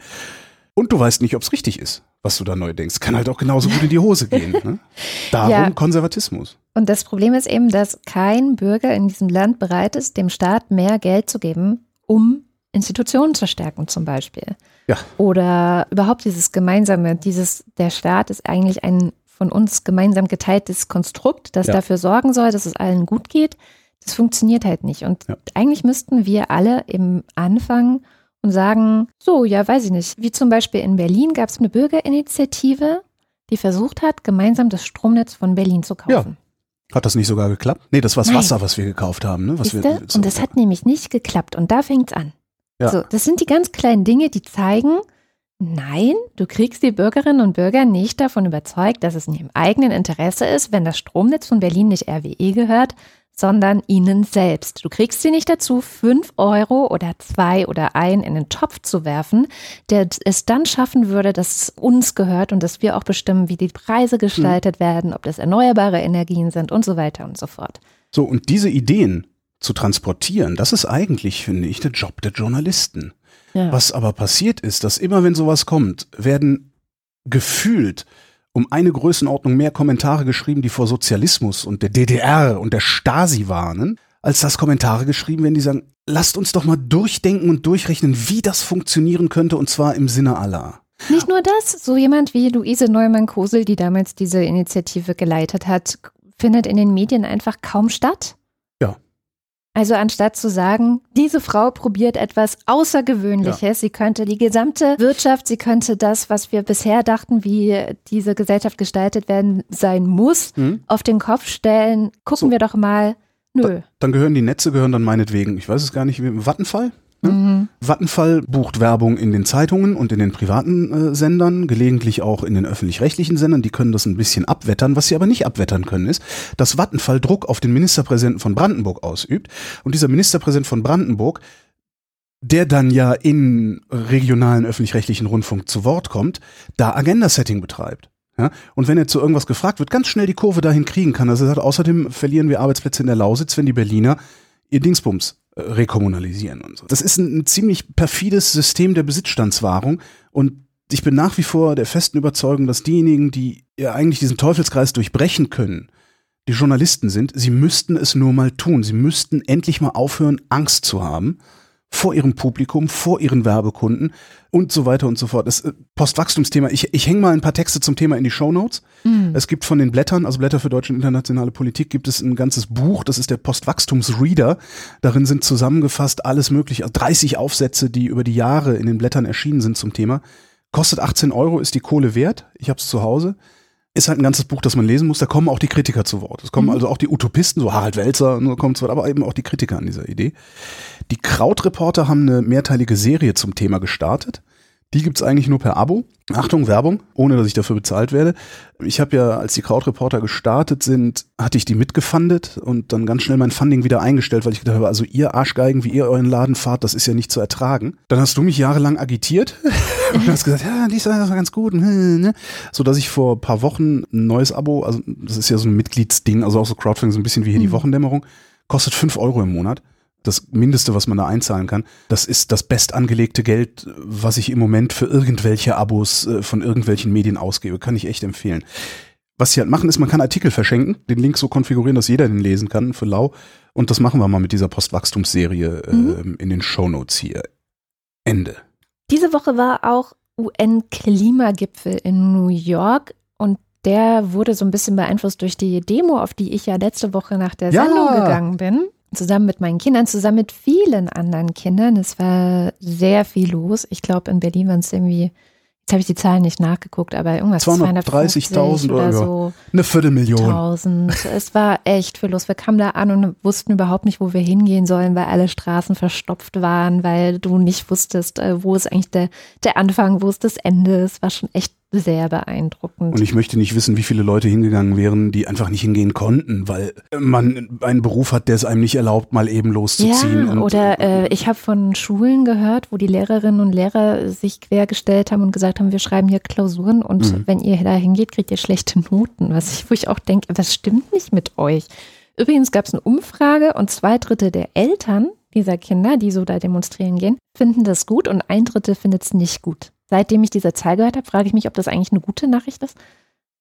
Und du weißt nicht, ob es richtig ist, was du da neu denkst. Kann halt auch genauso gut in die Hose gehen. Ne? [laughs] Darum ja. Konservatismus. Und das Problem ist eben, dass kein Bürger in diesem Land bereit ist, dem Staat mehr Geld zu geben, um Institutionen zu stärken zum Beispiel. Ja. Oder überhaupt dieses gemeinsame, dieses, der Staat ist eigentlich ein von uns gemeinsam geteiltes Konstrukt, das ja. dafür sorgen soll, dass es allen gut geht. Das funktioniert halt nicht. Und ja. eigentlich müssten wir alle im Anfang und sagen, so, ja, weiß ich nicht. Wie zum Beispiel in Berlin gab es eine Bürgerinitiative, die versucht hat, gemeinsam das Stromnetz von Berlin zu kaufen. Ja. Hat das nicht sogar geklappt? Nee, das war das Wasser, was wir gekauft haben. Ne? Was wir, so, und das hat nämlich nicht geklappt. Und da fängt's an. Ja. So, das sind die ganz kleinen Dinge, die zeigen, nein, du kriegst die Bürgerinnen und Bürger nicht davon überzeugt, dass es in ihrem eigenen Interesse ist, wenn das Stromnetz von Berlin nicht RWE gehört, sondern ihnen selbst. Du kriegst sie nicht dazu, fünf Euro oder zwei oder ein in den Topf zu werfen, der es dann schaffen würde, dass es uns gehört und dass wir auch bestimmen, wie die Preise gestaltet mhm. werden, ob das erneuerbare Energien sind und so weiter und so fort. So, und diese Ideen zu transportieren, das ist eigentlich, finde ich, der Job der Journalisten. Ja. Was aber passiert ist, dass immer wenn sowas kommt, werden gefühlt um eine Größenordnung mehr Kommentare geschrieben, die vor Sozialismus und der DDR und der Stasi warnen, als dass Kommentare geschrieben werden, die sagen, lasst uns doch mal durchdenken und durchrechnen, wie das funktionieren könnte und zwar im Sinne aller. Nicht nur das, so jemand wie Luise Neumann-Kosel, die damals diese Initiative geleitet hat, findet in den Medien einfach kaum statt. Also anstatt zu sagen, diese Frau probiert etwas Außergewöhnliches, ja. sie könnte die gesamte Wirtschaft, sie könnte das, was wir bisher dachten, wie diese Gesellschaft gestaltet werden sein muss, mhm. auf den Kopf stellen. Gucken so. wir doch mal. Nö. Da, dann gehören die Netze, gehören dann meinetwegen, ich weiß es gar nicht, Vattenfall? Ne? Mhm. Vattenfall bucht Werbung in den Zeitungen und in den privaten äh, Sendern, gelegentlich auch in den öffentlich-rechtlichen Sendern. Die können das ein bisschen abwettern. Was sie aber nicht abwettern können, ist, dass Vattenfall Druck auf den Ministerpräsidenten von Brandenburg ausübt. Und dieser Ministerpräsident von Brandenburg, der dann ja in regionalen öffentlich-rechtlichen Rundfunk zu Wort kommt, da Agenda-Setting betreibt. Ja, und wenn er zu irgendwas gefragt wird, ganz schnell die Kurve dahin kriegen kann. Also er sagt, außerdem verlieren wir Arbeitsplätze in der Lausitz, wenn die Berliner ihr Dingsbums rekommunalisieren und so. Das ist ein, ein ziemlich perfides System der Besitzstandswahrung und ich bin nach wie vor der festen Überzeugung, dass diejenigen, die ja eigentlich diesen Teufelskreis durchbrechen können, die Journalisten sind, sie müssten es nur mal tun. Sie müssten endlich mal aufhören, Angst zu haben vor ihrem Publikum, vor ihren Werbekunden und so weiter und so fort. Das äh, Postwachstumsthema, ich, ich hänge mal ein paar Texte zum Thema in die Shownotes. Mhm. Es gibt von den Blättern, also Blätter für deutsche und internationale Politik, gibt es ein ganzes Buch, das ist der Postwachstumsreader. Darin sind zusammengefasst alles mögliche, 30 also Aufsätze, die über die Jahre in den Blättern erschienen sind zum Thema. Kostet 18 Euro, ist die Kohle wert. Ich habe es zu Hause ist halt ein ganzes Buch, das man lesen muss. Da kommen auch die Kritiker zu Wort. Es kommen mhm. also auch die Utopisten, so Harald Welzer, so kommen zu Wort, aber eben auch die Kritiker an dieser Idee. Die Krautreporter haben eine mehrteilige Serie zum Thema gestartet. Die gibt's eigentlich nur per Abo. Achtung, Werbung, ohne dass ich dafür bezahlt werde. Ich habe ja, als die Krautreporter gestartet sind, hatte ich die mitgefundet und dann ganz schnell mein Funding wieder eingestellt, weil ich gedacht habe, also ihr Arschgeigen, wie ihr euren Laden fahrt, das ist ja nicht zu ertragen. Dann hast du mich jahrelang agitiert [laughs] und hast gesagt, ja, die ist ganz gut, [laughs] ne? so dass ich vor paar Wochen ein neues Abo, also das ist ja so ein Mitgliedsding, also auch so Crowdfunding, so ein bisschen wie hier mhm. die Wochendämmerung, kostet fünf Euro im Monat das Mindeste, was man da einzahlen kann. Das ist das bestangelegte Geld, was ich im Moment für irgendwelche Abos äh, von irgendwelchen Medien ausgebe. Kann ich echt empfehlen. Was sie halt machen, ist, man kann Artikel verschenken, den Link so konfigurieren, dass jeder den lesen kann für lau. Und das machen wir mal mit dieser Postwachstumsserie mhm. äh, in den Shownotes hier. Ende. Diese Woche war auch UN-Klimagipfel in New York und der wurde so ein bisschen beeinflusst durch die Demo, auf die ich ja letzte Woche nach der ja. Sendung gegangen bin zusammen mit meinen Kindern, zusammen mit vielen anderen Kindern. Es war sehr viel los. Ich glaube, in Berlin waren es irgendwie, jetzt habe ich die Zahlen nicht nachgeguckt, aber irgendwas 230.000 oder so. Eine Viertelmillion. 1000. Es war echt viel los. Wir kamen da an und wussten überhaupt nicht, wo wir hingehen sollen, weil alle Straßen verstopft waren, weil du nicht wusstest, äh, wo ist eigentlich der, der Anfang, wo ist das Ende. Es war schon echt sehr beeindruckend. Und ich möchte nicht wissen, wie viele Leute hingegangen wären, die einfach nicht hingehen konnten, weil man einen Beruf hat, der es einem nicht erlaubt, mal eben loszuziehen. Ja, oder äh, ich habe von Schulen gehört, wo die Lehrerinnen und Lehrer sich quergestellt haben und gesagt haben, wir schreiben hier Klausuren und mhm. wenn ihr da hingeht, kriegt ihr schlechte Noten. Was ich, wo ich auch denke, was stimmt nicht mit euch? Übrigens gab es eine Umfrage und zwei Drittel der Eltern dieser Kinder, die so da demonstrieren gehen, finden das gut und ein Drittel findet es nicht gut seitdem ich diese Zahl gehört habe, frage ich mich, ob das eigentlich eine gute Nachricht ist.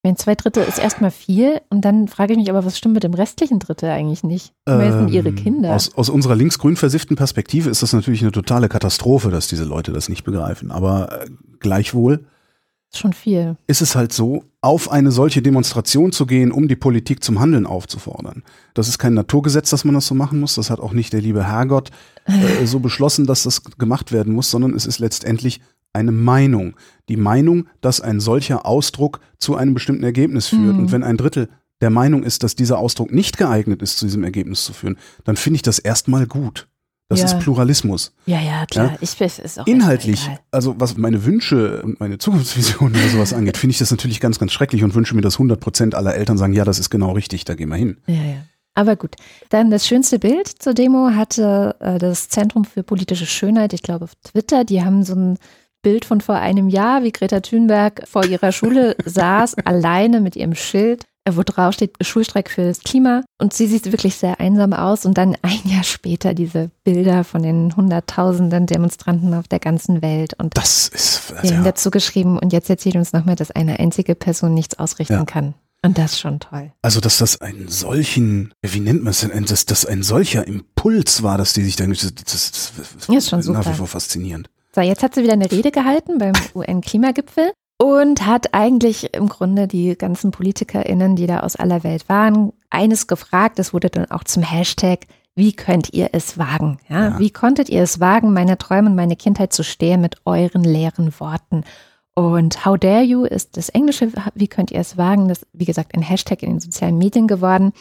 Wenn zwei Drittel ist erstmal viel und dann frage ich mich aber, was stimmt mit dem restlichen Drittel eigentlich nicht? Ähm, sind ihre Kinder. Aus, aus unserer linksgrün versifften Perspektive ist das natürlich eine totale Katastrophe, dass diese Leute das nicht begreifen. Aber äh, gleichwohl ist schon viel. Ist es halt so, auf eine solche Demonstration zu gehen, um die Politik zum Handeln aufzufordern. Das ist kein Naturgesetz, dass man das so machen muss. Das hat auch nicht der liebe Herrgott äh, so beschlossen, dass das gemacht werden muss, sondern es ist letztendlich eine Meinung. Die Meinung, dass ein solcher Ausdruck zu einem bestimmten Ergebnis führt. Mhm. Und wenn ein Drittel der Meinung ist, dass dieser Ausdruck nicht geeignet ist, zu diesem Ergebnis zu führen, dann finde ich das erstmal gut. Das ja. ist Pluralismus. Ja, ja, klar. Ja? Ich weiß, ist auch Inhaltlich, also was meine Wünsche und meine Zukunftsvisionen oder sowas angeht, finde ich das natürlich ganz, ganz schrecklich und wünsche mir, dass 100 Prozent aller Eltern sagen, ja, das ist genau richtig, da gehen wir hin. Ja, ja. Aber gut. Dann das schönste Bild zur Demo hatte äh, das Zentrum für politische Schönheit, ich glaube auf Twitter. Die haben so ein Bild von vor einem Jahr, wie Greta Thunberg vor ihrer Schule [laughs] saß, alleine mit ihrem Schild, wo drauf steht Schulstreik für das Klima. Und sie sieht wirklich sehr einsam aus. Und dann ein Jahr später diese Bilder von den hunderttausenden Demonstranten auf der ganzen Welt. Und das ist also, ja. dazu geschrieben. Und jetzt erzählt uns nochmal, dass eine einzige Person nichts ausrichten ja. kann. Und das ist schon toll. Also, dass das einen solchen, wie nennt man es denn, dass das ein solcher Impuls war, dass die sich dann, das, das, das, das ist schon nach super. wie vor faszinierend. So, jetzt hat sie wieder eine Rede gehalten beim UN-Klimagipfel und hat eigentlich im Grunde die ganzen PolitikerInnen, die da aus aller Welt waren, eines gefragt. Das wurde dann auch zum Hashtag wie könnt ihr es wagen? Ja? ja? Wie konntet ihr es wagen, meine Träume und meine Kindheit zu stehlen mit euren leeren Worten? Und How dare you ist das Englische, wie könnt ihr es wagen? Das, wie gesagt, ein Hashtag in den sozialen Medien geworden.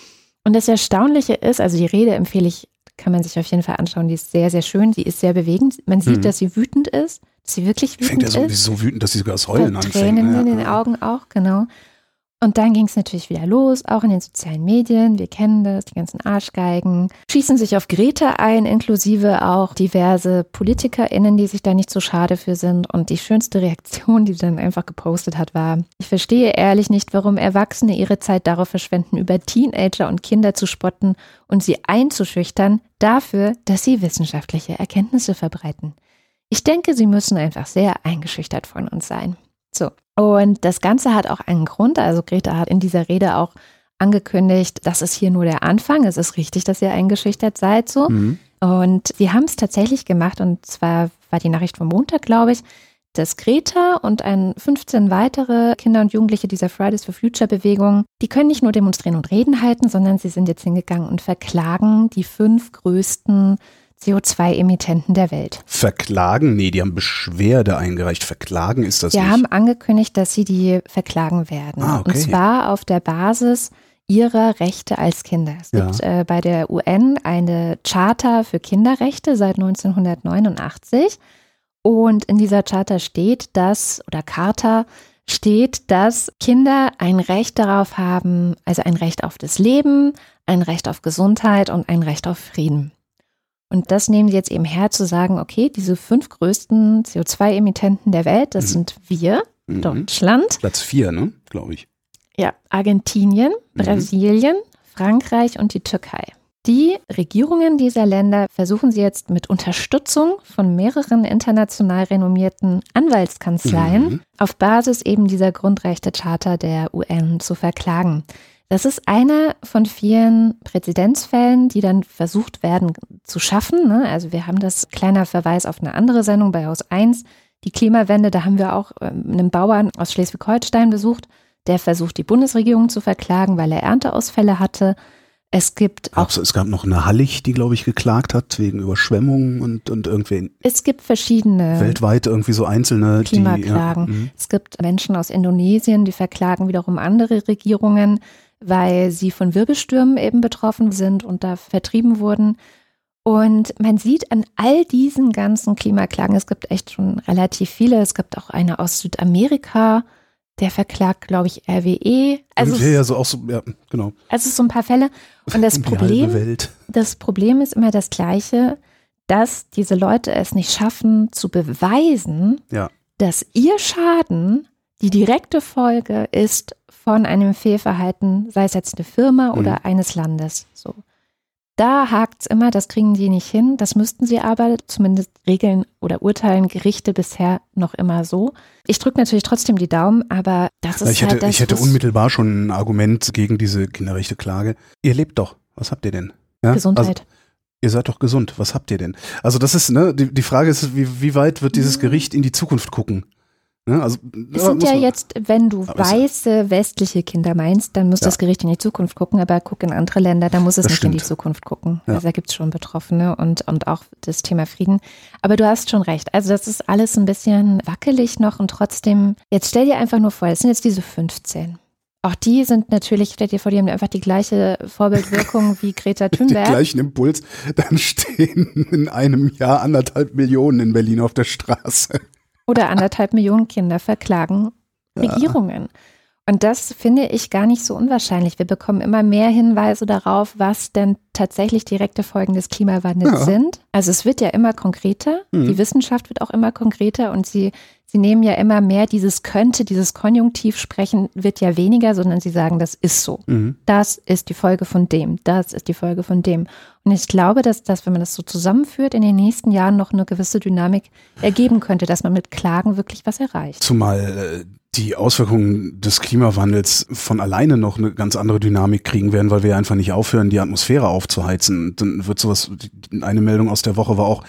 Und das Erstaunliche ist, also die Rede empfehle ich, kann man sich auf jeden Fall anschauen, die ist sehr, sehr schön, die ist sehr bewegend. Man sieht, hm. dass sie wütend ist, dass sie wirklich wütend Fängt ja so, ist. so wütend, dass sie sogar das Heulen anfängt. Tränen ja. in den Augen auch, genau. Und dann ging es natürlich wieder los, auch in den sozialen Medien. Wir kennen das, die ganzen Arschgeigen. Schießen sich auf Greta ein, inklusive auch diverse PolitikerInnen, die sich da nicht so schade für sind. Und die schönste Reaktion, die sie dann einfach gepostet hat, war, ich verstehe ehrlich nicht, warum Erwachsene ihre Zeit darauf verschwenden, über Teenager und Kinder zu spotten und sie einzuschüchtern dafür, dass sie wissenschaftliche Erkenntnisse verbreiten. Ich denke, sie müssen einfach sehr eingeschüchtert von uns sein. So. Und das Ganze hat auch einen Grund. Also Greta hat in dieser Rede auch angekündigt, das ist hier nur der Anfang. Es ist richtig, dass ihr eingeschüchtert seid so. Mhm. Und sie haben es tatsächlich gemacht. Und zwar war die Nachricht vom Montag, glaube ich, dass Greta und ein 15 weitere Kinder und Jugendliche dieser Fridays for Future Bewegung, die können nicht nur demonstrieren und reden halten, sondern sie sind jetzt hingegangen und verklagen die fünf größten CO2-Emittenten der Welt. Verklagen? Nee, die haben Beschwerde eingereicht. Verklagen ist das die nicht. Haben angekündigt, dass sie die verklagen werden. Ah, okay. Und zwar auf der Basis ihrer Rechte als Kinder. Es ja. gibt äh, bei der UN eine Charta für Kinderrechte seit 1989. Und in dieser Charta steht, dass, oder Charta steht, dass Kinder ein Recht darauf haben, also ein Recht auf das Leben, ein Recht auf Gesundheit und ein Recht auf Frieden. Und das nehmen sie jetzt eben her, zu sagen, okay, diese fünf größten CO2-Emittenten der Welt, das mhm. sind wir, mhm. Deutschland. Platz vier, ne, glaube ich. Ja, Argentinien, mhm. Brasilien, Frankreich und die Türkei. Die Regierungen dieser Länder versuchen sie jetzt mit Unterstützung von mehreren international renommierten Anwaltskanzleien mhm. auf Basis eben dieser Grundrechtecharta der UN zu verklagen. Das ist einer von vielen Präzedenzfällen, die dann versucht werden zu schaffen. Ne? Also wir haben das kleiner Verweis auf eine andere Sendung bei Haus 1, die Klimawende. Da haben wir auch ähm, einen Bauern aus Schleswig-Holstein besucht, der versucht, die Bundesregierung zu verklagen, weil er Ernteausfälle hatte. Es gibt auch. es gab noch eine Hallig, die, glaube ich, geklagt hat wegen Überschwemmungen und, und irgendwie. Es gibt verschiedene. Weltweit irgendwie so einzelne Klimaklagen. Die, ja, mhm. es gibt Menschen aus Indonesien, die verklagen wiederum andere Regierungen weil sie von Wirbelstürmen eben betroffen sind und da vertrieben wurden. Und man sieht an all diesen ganzen Klimaklagen, es gibt echt schon relativ viele. Es gibt auch eine aus Südamerika, der verklagt, glaube ich, RWE. Also ja, ja, so auch so, ja, genau. Also so ein paar Fälle. [laughs] Und das Problem, das Problem ist immer das gleiche, dass diese Leute es nicht schaffen zu beweisen, ja. dass ihr Schaden die direkte Folge ist von einem Fehlverhalten, sei es jetzt eine Firma mhm. oder eines Landes. So. Da hakt es immer, das kriegen die nicht hin. Das müssten sie aber, zumindest Regeln oder Urteilen Gerichte bisher noch immer so. Ich drücke natürlich trotzdem die Daumen, aber das ist ich hätte, halt das, Ich hätte unmittelbar schon ein Argument gegen diese Kinderrechte-Klage. Ihr lebt doch. Was habt ihr denn? Ja? Gesundheit. Also, ihr seid doch gesund. Was habt ihr denn? Also das ist, ne, die, die Frage ist, wie, wie weit wird dieses mhm. Gericht in die Zukunft gucken? Ne? Also, es sind ja jetzt, wenn du weiße westliche Kinder meinst, dann muss ja. das Gericht in die Zukunft gucken, aber guck in andere Länder, da muss es das nicht stimmt. in die Zukunft gucken. Ja. Also da gibt es schon Betroffene und, und auch das Thema Frieden. Aber du hast schon recht. Also das ist alles ein bisschen wackelig noch und trotzdem, jetzt stell dir einfach nur vor, es sind jetzt diese 15. Auch die sind natürlich, stell dir vor, die haben einfach die gleiche Vorbildwirkung [laughs] wie Greta Thunberg. Den gleichen Impuls. Dann stehen in einem Jahr anderthalb Millionen in Berlin auf der Straße. Oder anderthalb Millionen Kinder verklagen Regierungen. Ja. Und das finde ich gar nicht so unwahrscheinlich. Wir bekommen immer mehr Hinweise darauf, was denn tatsächlich direkte Folgen des Klimawandels ja. sind. Also es wird ja immer konkreter, mhm. die Wissenschaft wird auch immer konkreter und sie, sie nehmen ja immer mehr dieses könnte, dieses Konjunktiv sprechen, wird ja weniger, sondern sie sagen, das ist so. Mhm. Das ist die Folge von dem, das ist die Folge von dem. Und ich glaube, dass das, wenn man das so zusammenführt, in den nächsten Jahren noch eine gewisse Dynamik ergeben könnte, dass man mit Klagen wirklich was erreicht. Zumal äh, die Auswirkungen des Klimawandels von alleine noch eine ganz andere Dynamik kriegen werden, weil wir einfach nicht aufhören, die Atmosphäre aufzuheizen. Dann wird sowas, eine Meldung aus der Woche war auch,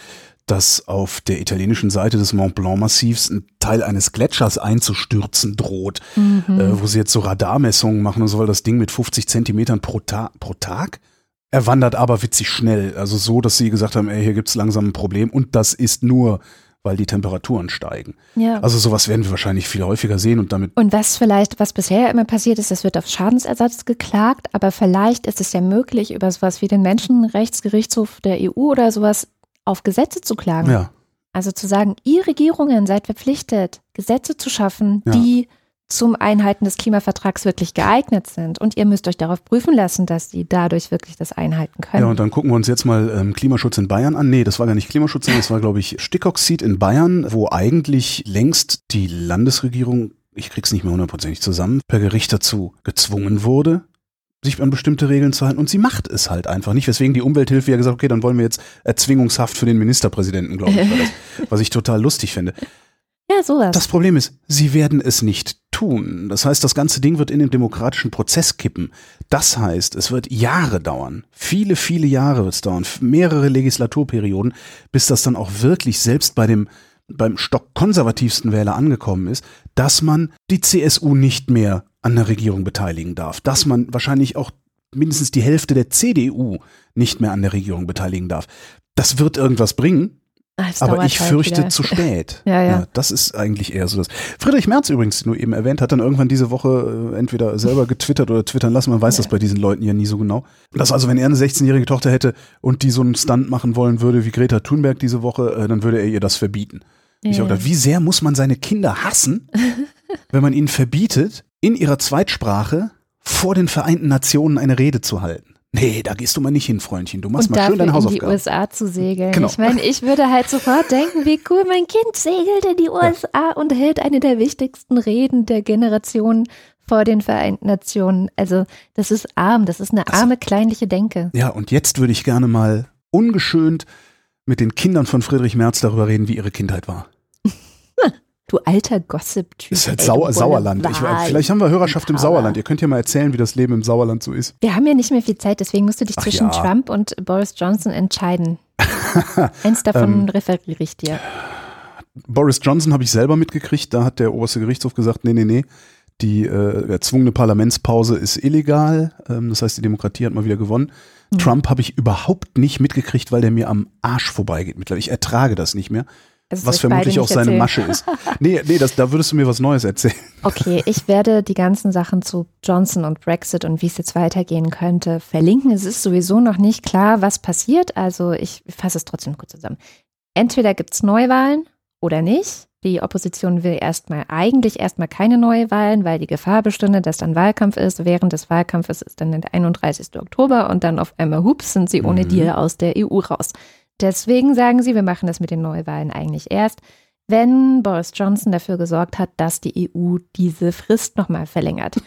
dass auf der italienischen Seite des Mont Blanc Massivs ein Teil eines Gletschers einzustürzen droht, mhm. äh, wo sie jetzt so Radarmessungen machen und so, weil das Ding mit 50 Zentimetern pro, Ta pro Tag er wandert aber witzig schnell. Also so, dass sie gesagt haben, ey, hier gibt's langsam ein Problem und das ist nur weil die Temperaturen steigen. Ja. Also sowas werden wir wahrscheinlich viel häufiger sehen und damit. Und was vielleicht, was bisher immer passiert ist, es wird auf Schadensersatz geklagt, aber vielleicht ist es ja möglich, über sowas wie den Menschenrechtsgerichtshof der EU oder sowas auf Gesetze zu klagen. Ja. Also zu sagen, ihr Regierungen seid verpflichtet, Gesetze zu schaffen, ja. die zum Einhalten des Klimavertrags wirklich geeignet sind. Und ihr müsst euch darauf prüfen lassen, dass sie dadurch wirklich das einhalten können. Ja, und dann gucken wir uns jetzt mal ähm, Klimaschutz in Bayern an. Nee, das war gar nicht Klimaschutz, sondern das war, glaube ich, Stickoxid in Bayern, wo eigentlich längst die Landesregierung, ich krieg's nicht mehr hundertprozentig zusammen, per Gericht dazu gezwungen wurde, sich an bestimmte Regeln zu halten. Und sie macht es halt einfach nicht. Weswegen die Umwelthilfe ja gesagt, okay, dann wollen wir jetzt Erzwingungshaft für den Ministerpräsidenten, glaube ich, war das, [laughs] was ich total lustig finde. Ja, sowas. Das Problem ist, sie werden es nicht tun. Das heißt, das ganze Ding wird in den demokratischen Prozess kippen. Das heißt, es wird Jahre dauern. Viele, viele Jahre wird es dauern. Mehrere Legislaturperioden, bis das dann auch wirklich selbst bei dem beim stockkonservativsten Wähler angekommen ist, dass man die CSU nicht mehr an der Regierung beteiligen darf, dass man wahrscheinlich auch mindestens die Hälfte der CDU nicht mehr an der Regierung beteiligen darf. Das wird irgendwas bringen, Ah, aber ich halt fürchte wieder. zu spät. [laughs] ja, ja, ja. Das ist eigentlich eher so das. Friedrich Merz übrigens, nur eben erwähnt, hat dann irgendwann diese Woche äh, entweder selber getwittert oder twittern lassen. Man weiß ja. das bei diesen Leuten ja nie so genau. Dass also, wenn er eine 16-jährige Tochter hätte und die so einen Stunt machen wollen würde wie Greta Thunberg diese Woche, äh, dann würde er ihr das verbieten. Ich habe gedacht, wie sehr muss man seine Kinder hassen, [laughs] wenn man ihnen verbietet, in ihrer Zweitsprache vor den Vereinten Nationen eine Rede zu halten? Nee, da gehst du mal nicht hin, Freundchen. Du machst und mal schön deine Hausaufgaben. in die USA zu segeln. Genau. Ich meine, ich würde halt sofort denken, wie cool, mein Kind segelt in die USA ja. und hält eine der wichtigsten Reden der Generation vor den Vereinten Nationen. Also, das ist arm, das ist eine also, arme, kleinliche Denke. Ja, und jetzt würde ich gerne mal ungeschönt mit den Kindern von Friedrich Merz darüber reden, wie ihre Kindheit war. Du alter Gossip-Typ. Das ist halt Sau Sauerland. Ich, vielleicht haben wir Hörerschaft im Sauerland. Ihr könnt ja mal erzählen, wie das Leben im Sauerland so ist. Wir haben ja nicht mehr viel Zeit, deswegen musst du dich Ach zwischen ja. Trump und Boris Johnson entscheiden. [laughs] Eins davon ähm, referiere ich dir. Boris Johnson habe ich selber mitgekriegt. Da hat der oberste Gerichtshof gesagt, nee, nee, nee. Die äh, erzwungene Parlamentspause ist illegal. Ähm, das heißt, die Demokratie hat mal wieder gewonnen. Mhm. Trump habe ich überhaupt nicht mitgekriegt, weil der mir am Arsch vorbeigeht mittlerweile. Ich ertrage das nicht mehr. Das was vermutlich auch seine Masche ist. Nee, nee, das, da würdest du mir was Neues erzählen. [laughs] Okay, ich werde die ganzen Sachen zu Johnson und Brexit und wie es jetzt weitergehen könnte verlinken. Es ist sowieso noch nicht klar, was passiert. Also ich fasse es trotzdem kurz zusammen. Entweder gibt es Neuwahlen oder nicht. Die Opposition will erstmal eigentlich erstmal keine Neuwahlen, weil die Gefahr bestünde, dass dann Wahlkampf ist. Während des Wahlkampfes ist dann der 31. Oktober und dann auf einmal, hups, sind sie ohne mhm. Deal aus der EU raus. Deswegen sagen sie, wir machen das mit den Neuwahlen eigentlich erst, wenn Boris Johnson dafür gesorgt hat, dass die EU diese Frist nochmal verlängert. [laughs]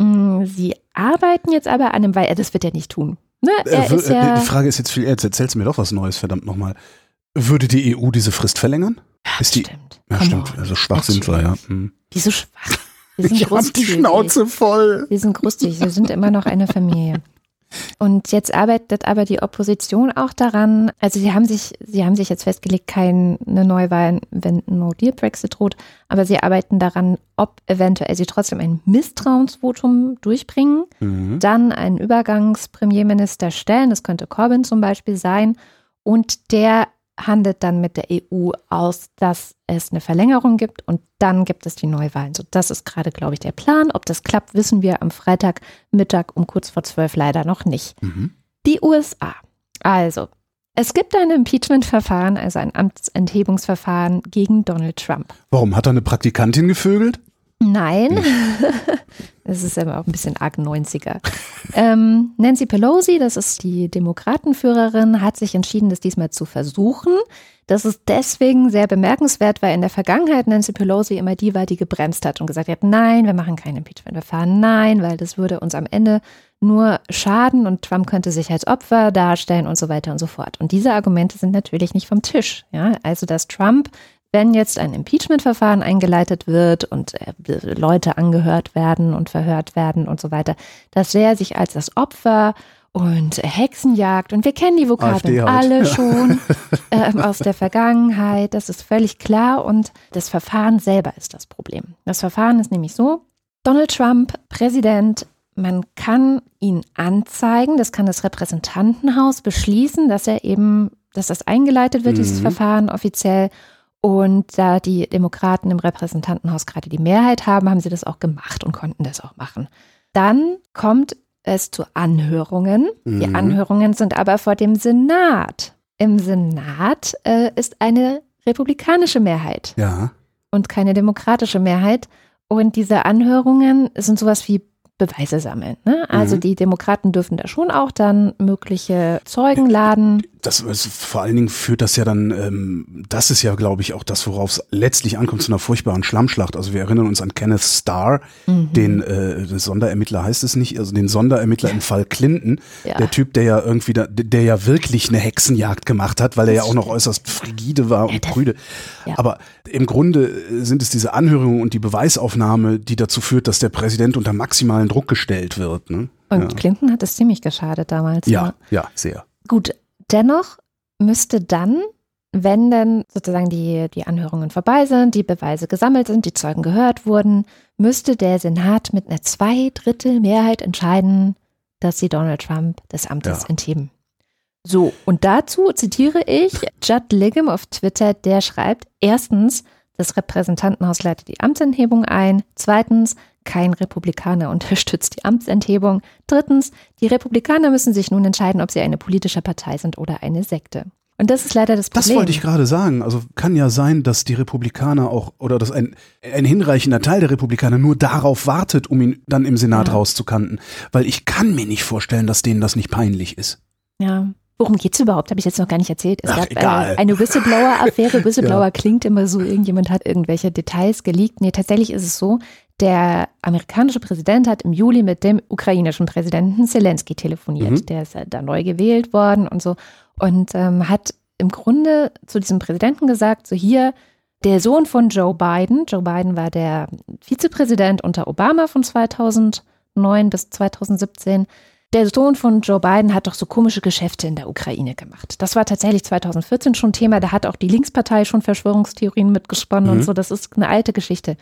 Mm, sie arbeiten jetzt aber an einem, weil er das wird er nicht tun. Ne? Er äh, ja die Frage ist jetzt viel, jetzt erzählst du mir doch was Neues, verdammt nochmal. Würde die EU diese Frist verlängern? Ja, ist die, stimmt. Ja, Komm stimmt. Also schwach Natürlich. sind wir, ja. Hm. Wieso schwach? Wir [laughs] sind ich hab die Schnauze voll. Wir sind grustig, wir sind immer noch eine Familie. Und jetzt arbeitet aber die Opposition auch daran, also sie haben sich, sie haben sich jetzt festgelegt, keine Neuwahl, wenn No Deal Brexit droht, aber sie arbeiten daran, ob eventuell sie trotzdem ein Misstrauensvotum durchbringen, mhm. dann einen Übergangspremierminister stellen, das könnte Corbyn zum Beispiel sein, und der handelt dann mit der EU aus, dass es eine Verlängerung gibt und dann gibt es die Neuwahlen. So, das ist gerade, glaube ich, der Plan. Ob das klappt, wissen wir am Freitagmittag um kurz vor zwölf leider noch nicht. Mhm. Die USA. Also, es gibt ein Impeachment-Verfahren, also ein Amtsenthebungsverfahren gegen Donald Trump. Warum? Hat er eine Praktikantin gevögelt? Nein. [laughs] Das ist aber auch ein bisschen arg 90er. Ähm, Nancy Pelosi, das ist die Demokratenführerin, hat sich entschieden, das diesmal zu versuchen. Das ist deswegen sehr bemerkenswert, weil in der Vergangenheit Nancy Pelosi immer die war, die gebremst hat und gesagt hat, nein, wir machen kein Impeachment-Verfahren, nein, weil das würde uns am Ende nur schaden und Trump könnte sich als Opfer darstellen und so weiter und so fort. Und diese Argumente sind natürlich nicht vom Tisch. Ja? Also, dass Trump wenn jetzt ein Impeachment-Verfahren eingeleitet wird und äh, Leute angehört werden und verhört werden und so weiter, dass er sich als das Opfer und Hexenjagd und wir kennen die Vokabeln halt. alle schon [laughs] äh, aus der Vergangenheit, das ist völlig klar und das Verfahren selber ist das Problem. Das Verfahren ist nämlich so, Donald Trump, Präsident, man kann ihn anzeigen, das kann das Repräsentantenhaus beschließen, dass er eben, dass das eingeleitet wird, mhm. dieses Verfahren offiziell und da die Demokraten im Repräsentantenhaus gerade die Mehrheit haben, haben sie das auch gemacht und konnten das auch machen. Dann kommt es zu Anhörungen. Mhm. Die Anhörungen sind aber vor dem Senat. Im Senat äh, ist eine republikanische Mehrheit ja. und keine demokratische Mehrheit. Und diese Anhörungen sind sowas wie Beweise sammeln. Ne? Also mhm. die Demokraten dürfen da schon auch dann mögliche Zeugen laden. Das ist, vor allen Dingen führt das ja dann, ähm, das ist ja, glaube ich, auch das, worauf es letztlich ankommt, zu einer furchtbaren Schlammschlacht. Also wir erinnern uns an Kenneth Starr, mhm. den äh, Sonderermittler heißt es nicht, also den Sonderermittler im Fall Clinton, ja. der Typ, der ja irgendwie, da, der ja wirklich eine Hexenjagd gemacht hat, weil er ja auch noch äußerst frigide war und prüde. Ja. Aber im Grunde sind es diese Anhörungen und die Beweisaufnahme, die dazu führt, dass der Präsident unter maximalen Druck gestellt wird. Ne? Und ja. Clinton hat es ziemlich geschadet damals. Ja, ne? ja, sehr. Gut, dennoch müsste dann, wenn dann sozusagen die, die Anhörungen vorbei sind, die Beweise gesammelt sind, die Zeugen gehört wurden, müsste der Senat mit einer Zweidrittelmehrheit entscheiden, dass sie Donald Trump des Amtes ja. entheben. So, und dazu zitiere ich Judd Liggum auf Twitter, der schreibt, erstens, das Repräsentantenhaus leitet die Amtsenthebung ein. Zweitens, kein Republikaner unterstützt die Amtsenthebung. Drittens, die Republikaner müssen sich nun entscheiden, ob sie eine politische Partei sind oder eine Sekte. Und das ist leider das Problem. Das wollte ich gerade sagen. Also kann ja sein, dass die Republikaner auch oder dass ein, ein hinreichender Teil der Republikaner nur darauf wartet, um ihn dann im Senat ja. rauszukanten. Weil ich kann mir nicht vorstellen, dass denen das nicht peinlich ist. Ja. Worum geht's überhaupt? Habe ich jetzt noch gar nicht erzählt. Es Ach, gab äh, eine Whistleblower-Affäre. [laughs] Whistleblower ja. klingt immer so, irgendjemand hat irgendwelche Details geleakt. Nee, tatsächlich ist es so, der amerikanische Präsident hat im Juli mit dem ukrainischen Präsidenten Zelensky telefoniert. Mhm. Der ist da neu gewählt worden und so. Und ähm, hat im Grunde zu diesem Präsidenten gesagt, so hier, der Sohn von Joe Biden, Joe Biden war der Vizepräsident unter Obama von 2009 bis 2017, der Sohn von Joe Biden hat doch so komische Geschäfte in der Ukraine gemacht. Das war tatsächlich 2014 schon Thema. Da hat auch die Linkspartei schon Verschwörungstheorien mitgesponnen mhm. und so. Das ist eine alte Geschichte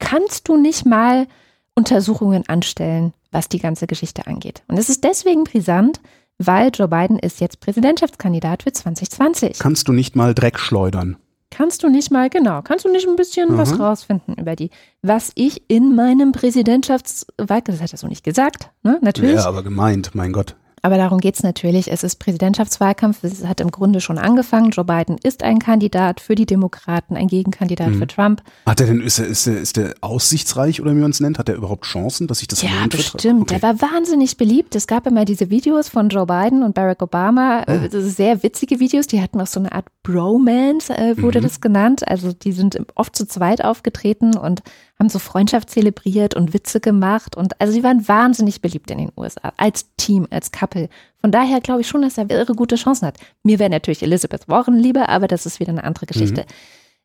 kannst du nicht mal Untersuchungen anstellen, was die ganze Geschichte angeht. Und es ist deswegen brisant, weil Joe Biden ist jetzt Präsidentschaftskandidat für 2020. Kannst du nicht mal Dreck schleudern? Kannst du nicht mal, genau, kannst du nicht ein bisschen mhm. was rausfinden über die, was ich in meinem Präsidentschaftswahlkampf, das hat er so nicht gesagt, ne, natürlich. Ja, aber gemeint, mein Gott. Aber darum geht es natürlich. Es ist Präsidentschaftswahlkampf. Es hat im Grunde schon angefangen. Joe Biden ist ein Kandidat für die Demokraten, ein Gegenkandidat mhm. für Trump. Hat er denn, ist er, ist, er, ist er aussichtsreich oder wie man es nennt? Hat er überhaupt Chancen, dass sich das Ja, bestimmt. Okay. Der war wahnsinnig beliebt. Es gab immer diese Videos von Joe Biden und Barack Obama. Ah. Sehr witzige Videos. Die hatten auch so eine Art Bromance, äh, wurde mhm. das genannt. Also die sind oft zu zweit aufgetreten und haben so Freundschaft zelebriert und Witze gemacht und also sie waren wahnsinnig beliebt in den USA als Team, als Couple. Von daher glaube ich schon, dass er irre gute Chancen hat. Mir wäre natürlich Elizabeth Warren lieber, aber das ist wieder eine andere Geschichte. Mhm.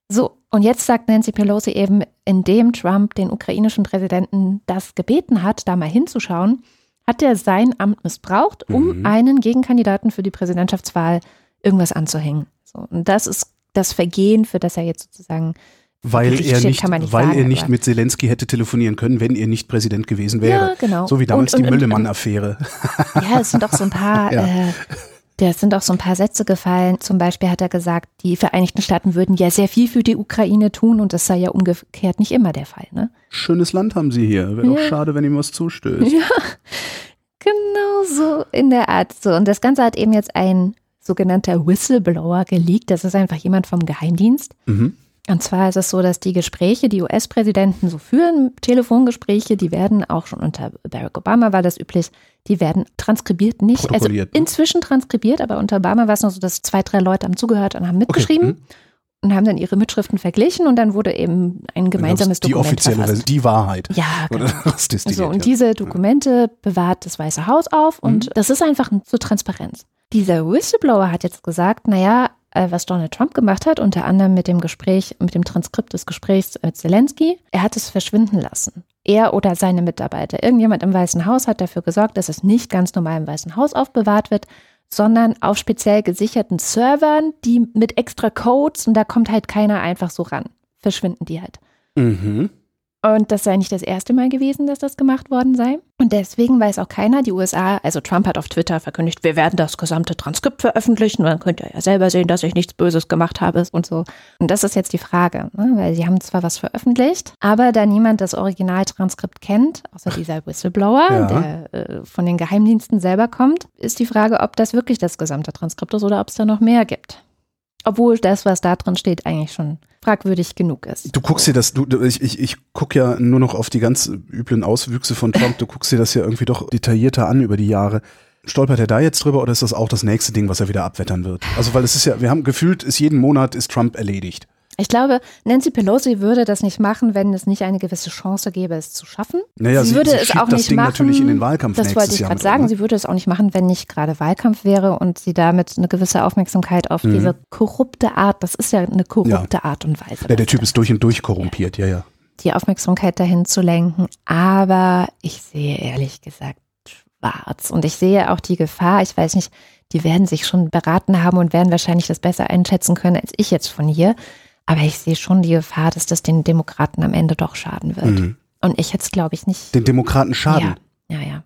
So, und jetzt sagt Nancy Pelosi eben, indem Trump den ukrainischen Präsidenten das gebeten hat, da mal hinzuschauen, hat er sein Amt missbraucht, um mhm. einen Gegenkandidaten für die Präsidentschaftswahl irgendwas anzuhängen. So, und das ist das Vergehen, für das er jetzt sozusagen weil er nicht, nicht weil sagen, er nicht mit Zelensky hätte telefonieren können, wenn er nicht Präsident gewesen wäre. Ja, genau. So wie damals und, und, die Müllemann-Affäre. [laughs] Ja, es sind auch so ein paar, [laughs] ja. äh, da sind auch so ein paar Sätze gefallen. Zum Beispiel hat er gesagt, die Vereinigten Staaten würden ja sehr viel für die Ukraine tun und das sei ja umgekehrt nicht immer der Fall. Ne? Schönes Land haben sie hier. Wäre ja. doch schade, wenn ihm was zustößt. Ja, genau so in der Art. So. Und das Ganze hat eben jetzt ein sogenannter Whistleblower geleakt. Das ist einfach jemand vom Geheimdienst. Mhm und zwar ist es so, dass die Gespräche, die US-Präsidenten so führen, Telefongespräche, die werden auch schon unter Barack Obama war das üblich, die werden transkribiert, nicht, also ne? inzwischen transkribiert, aber unter Obama war es noch so, dass zwei, drei Leute haben zugehört und haben mitgeschrieben. Okay. Mhm. Und haben dann ihre Mitschriften verglichen und dann wurde eben ein gemeinsames die Dokument. Die offizielle Version, die Wahrheit. Ja, genau. [laughs] so, und diese Dokumente bewahrt das Weiße Haus auf und mhm. das ist einfach zur Transparenz. Dieser Whistleblower hat jetzt gesagt, naja, was Donald Trump gemacht hat, unter anderem mit dem Gespräch, mit dem Transkript des Gesprächs mit Zelensky. Er hat es verschwinden lassen. Er oder seine Mitarbeiter. Irgendjemand im Weißen Haus hat dafür gesorgt, dass es nicht ganz normal im Weißen Haus aufbewahrt wird, sondern auf speziell gesicherten Servern, die mit extra Codes und da kommt halt keiner einfach so ran. Verschwinden die halt. Mhm. Und das sei nicht das erste Mal gewesen, dass das gemacht worden sei. Und deswegen weiß auch keiner, die USA, also Trump hat auf Twitter verkündigt, wir werden das gesamte Transkript veröffentlichen. Dann könnt ihr ja selber sehen, dass ich nichts Böses gemacht habe und so. Und das ist jetzt die Frage, ne? weil sie haben zwar was veröffentlicht, aber da niemand das Originaltranskript kennt, außer dieser Whistleblower, Ja. der äh, von den Geheimdiensten selber kommt, ist die Frage, ob das wirklich das gesamte Transkript ist oder ob es da noch mehr gibt. Obwohl das, was da drin steht, eigentlich schon fragwürdig genug ist. Du guckst dir das, du, ich, ich, ich gucke ja nur noch auf die ganz üblen Auswüchse von Trump. Du guckst dir das ja irgendwie doch detaillierter an über die Jahre. Stolpert er da jetzt drüber oder ist das auch das nächste Ding, was er wieder abwettern wird? Also, weil es ist ja, wir haben gefühlt, ist jeden Monat ist Trump erledigt. Ich glaube, Nancy Pelosi würde das nicht machen, wenn es nicht eine gewisse Chance gäbe, es zu schaffen. Naja, sie sie- würde sie es auch das nicht Ding machen. natürlich in den Wahlkampf Das wollte ich gerade sagen. ne? Sie würde es auch nicht machen, wenn nicht gerade Wahlkampf wäre und sie damit eine gewisse Aufmerksamkeit auf Mhm. diese korrupte Art, das ist ja eine korrupte Art und Weise. Ja, der Typ ist durch und durch korrumpiert, ja, ja. die Aufmerksamkeit dahin zu lenken. Aber ich sehe ehrlich gesagt schwarz. Und ich sehe auch die Gefahr, ich weiß nicht, die werden sich schon beraten haben und werden wahrscheinlich das besser einschätzen können als ich jetzt von hier. Aber ich sehe schon die Gefahr, dass das den Demokraten am Ende doch schaden wird. Mhm. Und ich jetzt glaube ich nicht. Den Demokraten schaden. Ja, ja, ja.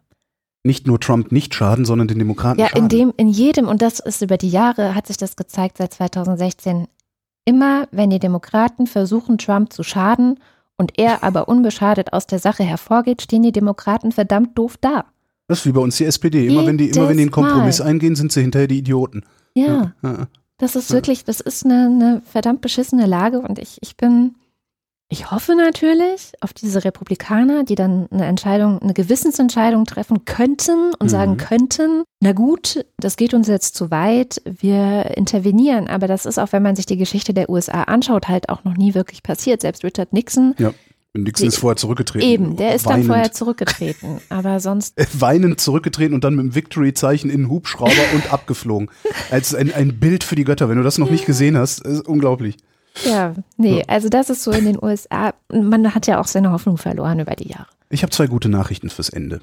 Nicht nur Trump nicht schaden, sondern den Demokraten Ja, schaden. in dem, in jedem, und das ist über die Jahre, hat sich das gezeigt seit 2016, immer wenn die Demokraten versuchen, Trump zu schaden und er [laughs] aber unbeschadet aus der Sache hervorgeht, stehen die Demokraten verdammt doof da. das ist wie bei uns die SPD. Immer wenn die, immer wenn die einen Jedes Mal. Kompromiss eingehen, sind sie hinterher die Idioten. Ja, Ja. Das ist wirklich, das ist eine, eine verdammt beschissene Lage und ich, ich bin, ich hoffe natürlich auf diese Republikaner, die dann eine Entscheidung, eine Gewissensentscheidung treffen könnten und Mhm. sagen könnten, na gut, das geht uns jetzt zu weit, wir intervenieren. Aber das ist auch, wenn man sich die Geschichte der USA anschaut, halt auch noch nie wirklich passiert. Selbst Richard Nixon, Nixon ist vorher zurückgetreten. eben, der ist dann weinend, vorher zurückgetreten. Aber sonst, [laughs] äh, weinend zurückgetreten und dann mit dem Victory-Zeichen in den Hubschrauber und abgeflogen. [laughs] Als ein, ein Bild für die Götter. Wenn du das noch nicht gesehen hast, ist unglaublich. ja, nee, also das ist so in den USA. Man hat ja auch seine Hoffnung verloren über die Jahre. Ich habe zwei gute Nachrichten fürs Ende.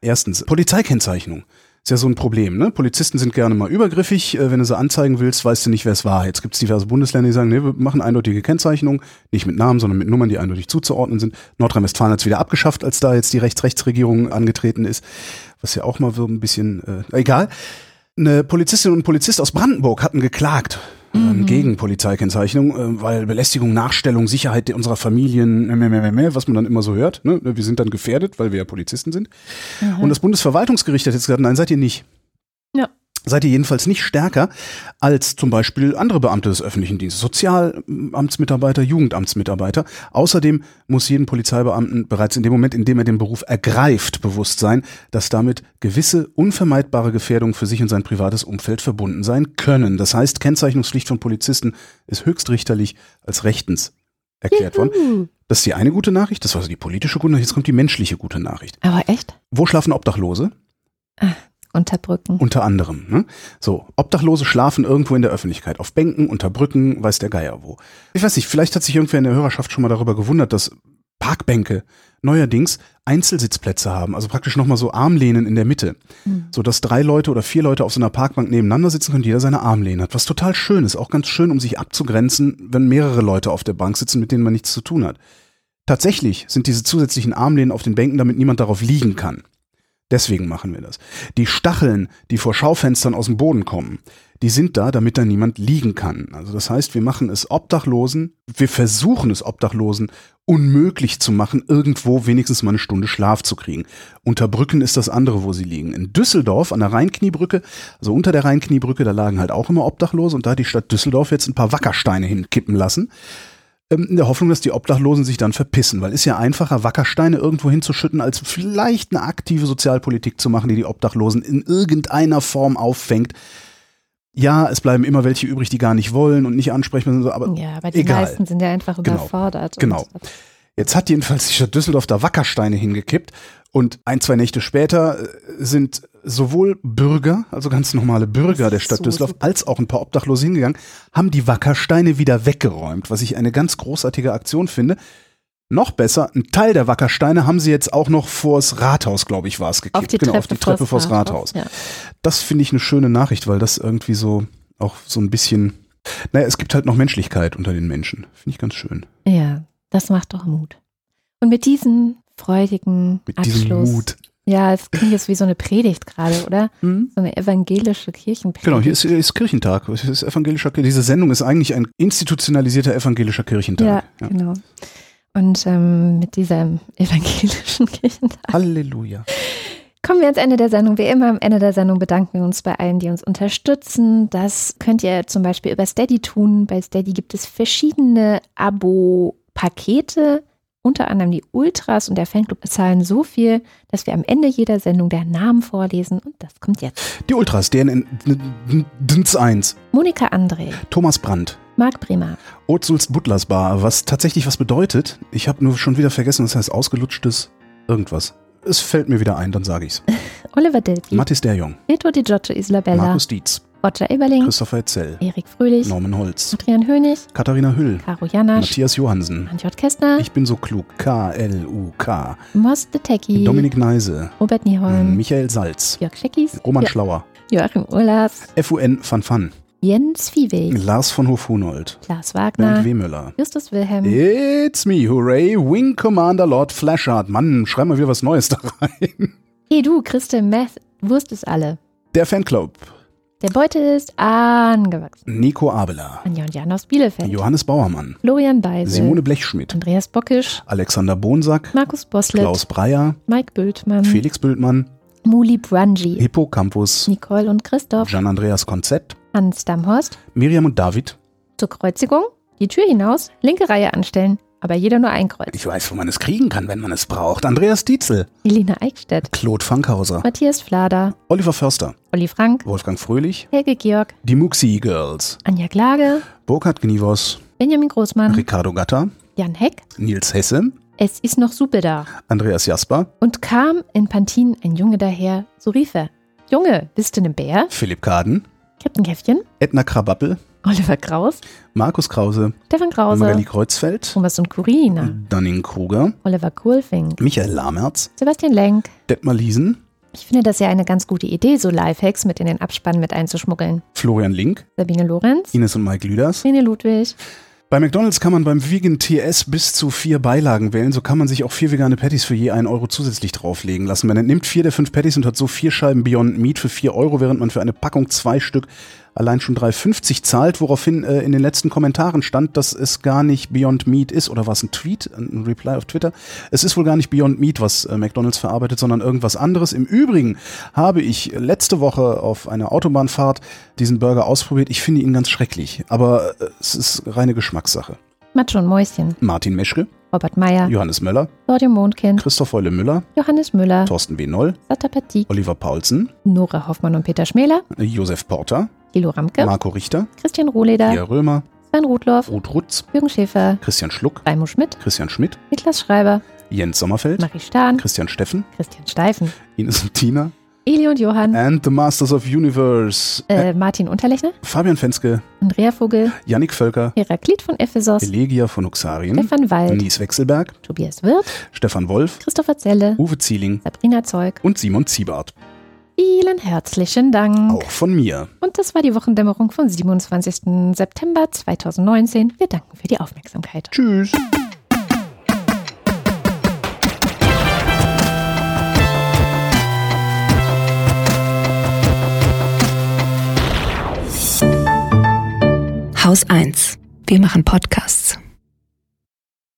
Erstens, Polizeikennzeichnung. Ist ja so ein Problem, ne? Polizisten sind gerne mal übergriffig. Äh, Wenn du sie anzeigen willst, weißt du nicht, wer es war. Jetzt gibt es diverse Bundesländer, die sagen, nee, wir machen eindeutige Kennzeichnung. Nicht mit Namen, sondern mit Nummern, die eindeutig zuzuordnen sind. Nordrhein-Westfalen hat es wieder abgeschafft, als da jetzt die Rechts-Rechts-Regierung angetreten ist. Was ja auch mal so ein bisschen, äh, egal. Eine Polizistin und ein Polizist aus Brandenburg hatten geklagt ähm, gegen Polizeikennzeichnung, äh, weil Belästigung, Nachstellung, Sicherheit unserer Familien, mehr, mehr, mehr, mehr, was man dann immer so hört. Ne? Wir sind dann gefährdet, weil wir ja Polizisten sind. Und das Bundesverwaltungsgericht hat jetzt gesagt, nein, seid ihr nicht. Ja. Seid ihr jedenfalls nicht stärker als zum Beispiel andere Beamte des öffentlichen Dienstes, Sozialamtsmitarbeiter, Jugendamtsmitarbeiter. Außerdem muss jedem Polizeibeamten bereits in dem Moment, in dem er den Beruf ergreift, bewusst sein, dass damit gewisse unvermeidbare Gefährdungen für sich und sein privates Umfeld verbunden sein können. Das heißt, Kennzeichnungspflicht von Polizisten ist höchstrichterlich als rechtens erklärt worden. Juhu. Das ist die eine gute Nachricht, das war so die politische gute Nachricht, jetzt kommt die menschliche gute Nachricht. Aber echt? Wo schlafen Obdachlose? Unter Brücken. Unter anderem. Ne? So, Obdachlose schlafen irgendwo in der Öffentlichkeit, auf Bänken, unter Brücken, weiß der Geier wo. Ich weiß nicht, vielleicht hat sich irgendwer in der Hörerschaft schon mal darüber gewundert, dass Parkbänke neuerdings Einzelsitzplätze haben, also praktisch nochmal so Armlehnen in der Mitte, Mhm. so dass drei Leute oder vier Leute auf so einer Parkbank nebeneinander sitzen können, jeder seine Armlehne hat, was total schön ist, auch ganz schön, um sich abzugrenzen, wenn mehrere Leute auf der Bank sitzen, mit denen man nichts zu tun hat. Tatsächlich sind diese zusätzlichen Armlehnen auf den Bänken, damit niemand darauf liegen kann. Deswegen machen wir das. Die Stacheln, die vor Schaufenstern aus dem Boden kommen, die sind da, damit da niemand liegen kann. Also das heißt, wir machen es Obdachlosen, wir versuchen es Obdachlosen unmöglich zu machen, irgendwo wenigstens mal eine Stunde Schlaf zu kriegen. Unter Brücken ist das andere, wo sie liegen. In Düsseldorf an der Rheinkniebrücke, also unter der Rheinkniebrücke, da lagen halt auch immer Obdachlose und da hat die Stadt Düsseldorf jetzt ein paar Wackersteine hinkippen lassen in der Hoffnung, dass die Obdachlosen sich dann verpissen, weil ist ja einfacher, Wackersteine irgendwo hinzuschütten, als vielleicht eine aktive Sozialpolitik zu machen, die die Obdachlosen in irgendeiner Form auffängt. Ja, es bleiben immer welche übrig, die gar nicht wollen und nicht ansprechen, so, aber Ja, aber die egal. meisten sind ja einfach Genau. überfordert. Genau. Jetzt hat jedenfalls die Stadt Düsseldorf da Wackersteine hingekippt und ein, zwei Nächte später äh, sind sowohl Bürger, also ganz normale Bürger der Stadt so Düsseldorf, als auch ein paar Obdachlose hingegangen, haben die Wackersteine wieder weggeräumt, was ich eine ganz großartige Aktion finde. Noch besser, ein Teil der Wackersteine haben sie jetzt auch noch vors Rathaus, glaube ich, war es gekippt. Auf die genau, Treppe, auf die Treppe vors Rathaus. Ja. Das finde ich eine schöne Nachricht, weil das irgendwie so auch so ein bisschen, naja, es gibt halt noch Menschlichkeit unter den Menschen. Finde ich ganz schön. ja, das macht doch Mut. Und mit diesem freudigen Mit Abschluss. diesem Mut. Ja, es klingt jetzt wie so eine Predigt gerade, oder? So eine evangelische Kirchenpredigt. Genau, hier ist, hier ist Kirchentag. Es ist evangelischer, diese Sendung ist eigentlich ein institutionalisierter evangelischer Kirchentag. Ja, genau. Und ähm, mit diesem evangelischen [laughs] Kirchentag Halleluja. kommen wir ans Ende der Sendung. Wie immer am Ende der Sendung bedanken wir uns bei allen, die uns unterstützen. Das könnt ihr zum Beispiel über Steady tun. Bei Steady gibt es verschiedene Abo-Pakete. Unter anderem die Ultras und der Fanclub bezahlen so viel, dass wir am Ende jeder Sendung der Namen vorlesen. Und das kommt jetzt. Die Ultras, DNN DNS 1, Monika André, Thomas Brandt, Marc Bremer, Ozuls Butlers Bar, was tatsächlich was bedeutet. Ich habe nur schon wieder vergessen, das heißt ausgelutschtes irgendwas. Es fällt mir wieder ein, dann sage ich's. [laughs] Oliver Delpi, Mathis Derjong, Reto Di Giotto Isla Bella, Markus Dietz, Roger Eberling, Christopher Etzel, Erik Fröhlich, Norman Holz, Adrian Hönig, Katharina Hüll, Caro Janasch, Matthias Johansen. Antjot Kästner, Ich bin so klug. K-L-U-K. Moss de Tecki, Dominik Neise. Robert Nieholm, Michael Salz. Jörg Scheckis, Roman Jo- Schlauer. Joachim Urlas, FUN van Fan. Jens Viehweg, Lars von Hof-Hunold. Bernd Wagner, Wehmüller. Justus Wilhelm, It's me, hooray, Wing Commander Lord Flashard. Mann, schreib mal wieder was Neues da rein. Hey du, Christel Meth, Wurst ist alle. Der Fanclub. Der Beutel ist angewachsen. Nico Abela. Anja und Jan aus Bielefeld, Johannes Bauermann. Florian Beisel, Simone Blechschmidt. Andreas Bockisch, Alexander Bonsack. Markus Boslett, Klaus Breyer. Mike Bültmann, Felix Bültmann. Muli Brunji, Hippocampus. Nicole und Christoph, Gian-Andreas Konzett. Hans Damhorst, Miriam und David. zur Kreuzigung, die Tür hinaus, linke Reihe anstellen, aber jeder nur ein Kreuz. Ich weiß, wo man es kriegen kann, wenn man es braucht. Andreas Dietzel. Elina Eickstedt, Claude Fankhauser. Matthias Flader, Oliver Förster. Olli Frank, Wolfgang Fröhlich. Helge Georg, Die Muxi Girls. Anja Klage, Burkhard Gnivos. Benjamin Großmann, Ricardo Gatter. Jan Heck. Nils Hesse. Es ist noch Suppe da. Andreas Jasper. Und kam in Pantin ein Junge daher, so rief er. Junge, bist du ne Bär? Philipp Kaden. Captain Käffchen, Edna Krabappel. Oliver Kraus, Markus Krause. Stefan Krause, Magali Kreuzfeld. Thomas und Corina, Dunning Kruger. Oliver Kohlfink, Michael Lamertz. Sebastian Lenk. Detmar Liesen. Ich finde das ja eine ganz gute Idee, so Lifehacks mit in den Abspann mit einzuschmuggeln. Florian Link. Sabine Lorenz, Ines und Mike Lüders. Rene Ludwig, Bei McDonalds kann man beim Vegan TS bis zu vier Beilagen wählen. So kann man sich auch vier vegane Patties für je einen Euro zusätzlich drauflegen lassen. Man nimmt vier der fünf Patties und hat so vier Scheiben Beyond Meat für vier Euro, während man für eine Packung zwei Stück allein schon 3,50 zahlt, woraufhin äh, in den letzten Kommentaren stand, dass es gar nicht Beyond Meat ist, oder war es ein Tweet, ein Reply auf Twitter? Es ist wohl gar nicht Beyond Meat, was äh, McDonalds verarbeitet, sondern irgendwas anderes. Im Übrigen habe ich letzte Woche auf einer Autobahnfahrt diesen Burger ausprobiert. Ich finde ihn ganz schrecklich, aber äh, es ist reine Geschmackssache. Matsch und Mäuschen, Martin Meschke, Robert Meyer, Johannes Möller, Claudia Mondkind, Christoph Eule Müller, Johannes Müller, Thorsten W. Noll, Satapatik, Oliver Paulsen, Nora Hoffmann und Peter Schmäler, Josef Porter, Thilo Ramke, Marco Richter, Christian Rohleder, Pia Römer, Sven Rudloff, Ruth Rutz, Jürgen Schäfer, Christian Schluck, Raimo Schmidt, Christian Schmidt, Niklas Schreiber, Jens Sommerfeld, Marie Stahn, Christian Steffen, Christian Steifen, Ines und Tina Eli und Johann, and the Masters of Universe. Äh, äh, Martin Unterlechner, Fabian Fenske, Andrea Vogel, Yannick Völker, Heraklit von Ephesos, Elegia von Uxarien, Stefan Wald, Nies Wechselberg, Tobias Wirth, Stefan Wolf, Christopher Zelle, Uwe Zieling Sabrina Zeug. und Simon Ziebart. Vielen herzlichen Dank. Auch von mir. Und das war die Wochendämmerung vom 27. September 2019. Wir danken für die Aufmerksamkeit. Tschüss. Haus 1. Wir machen Podcasts.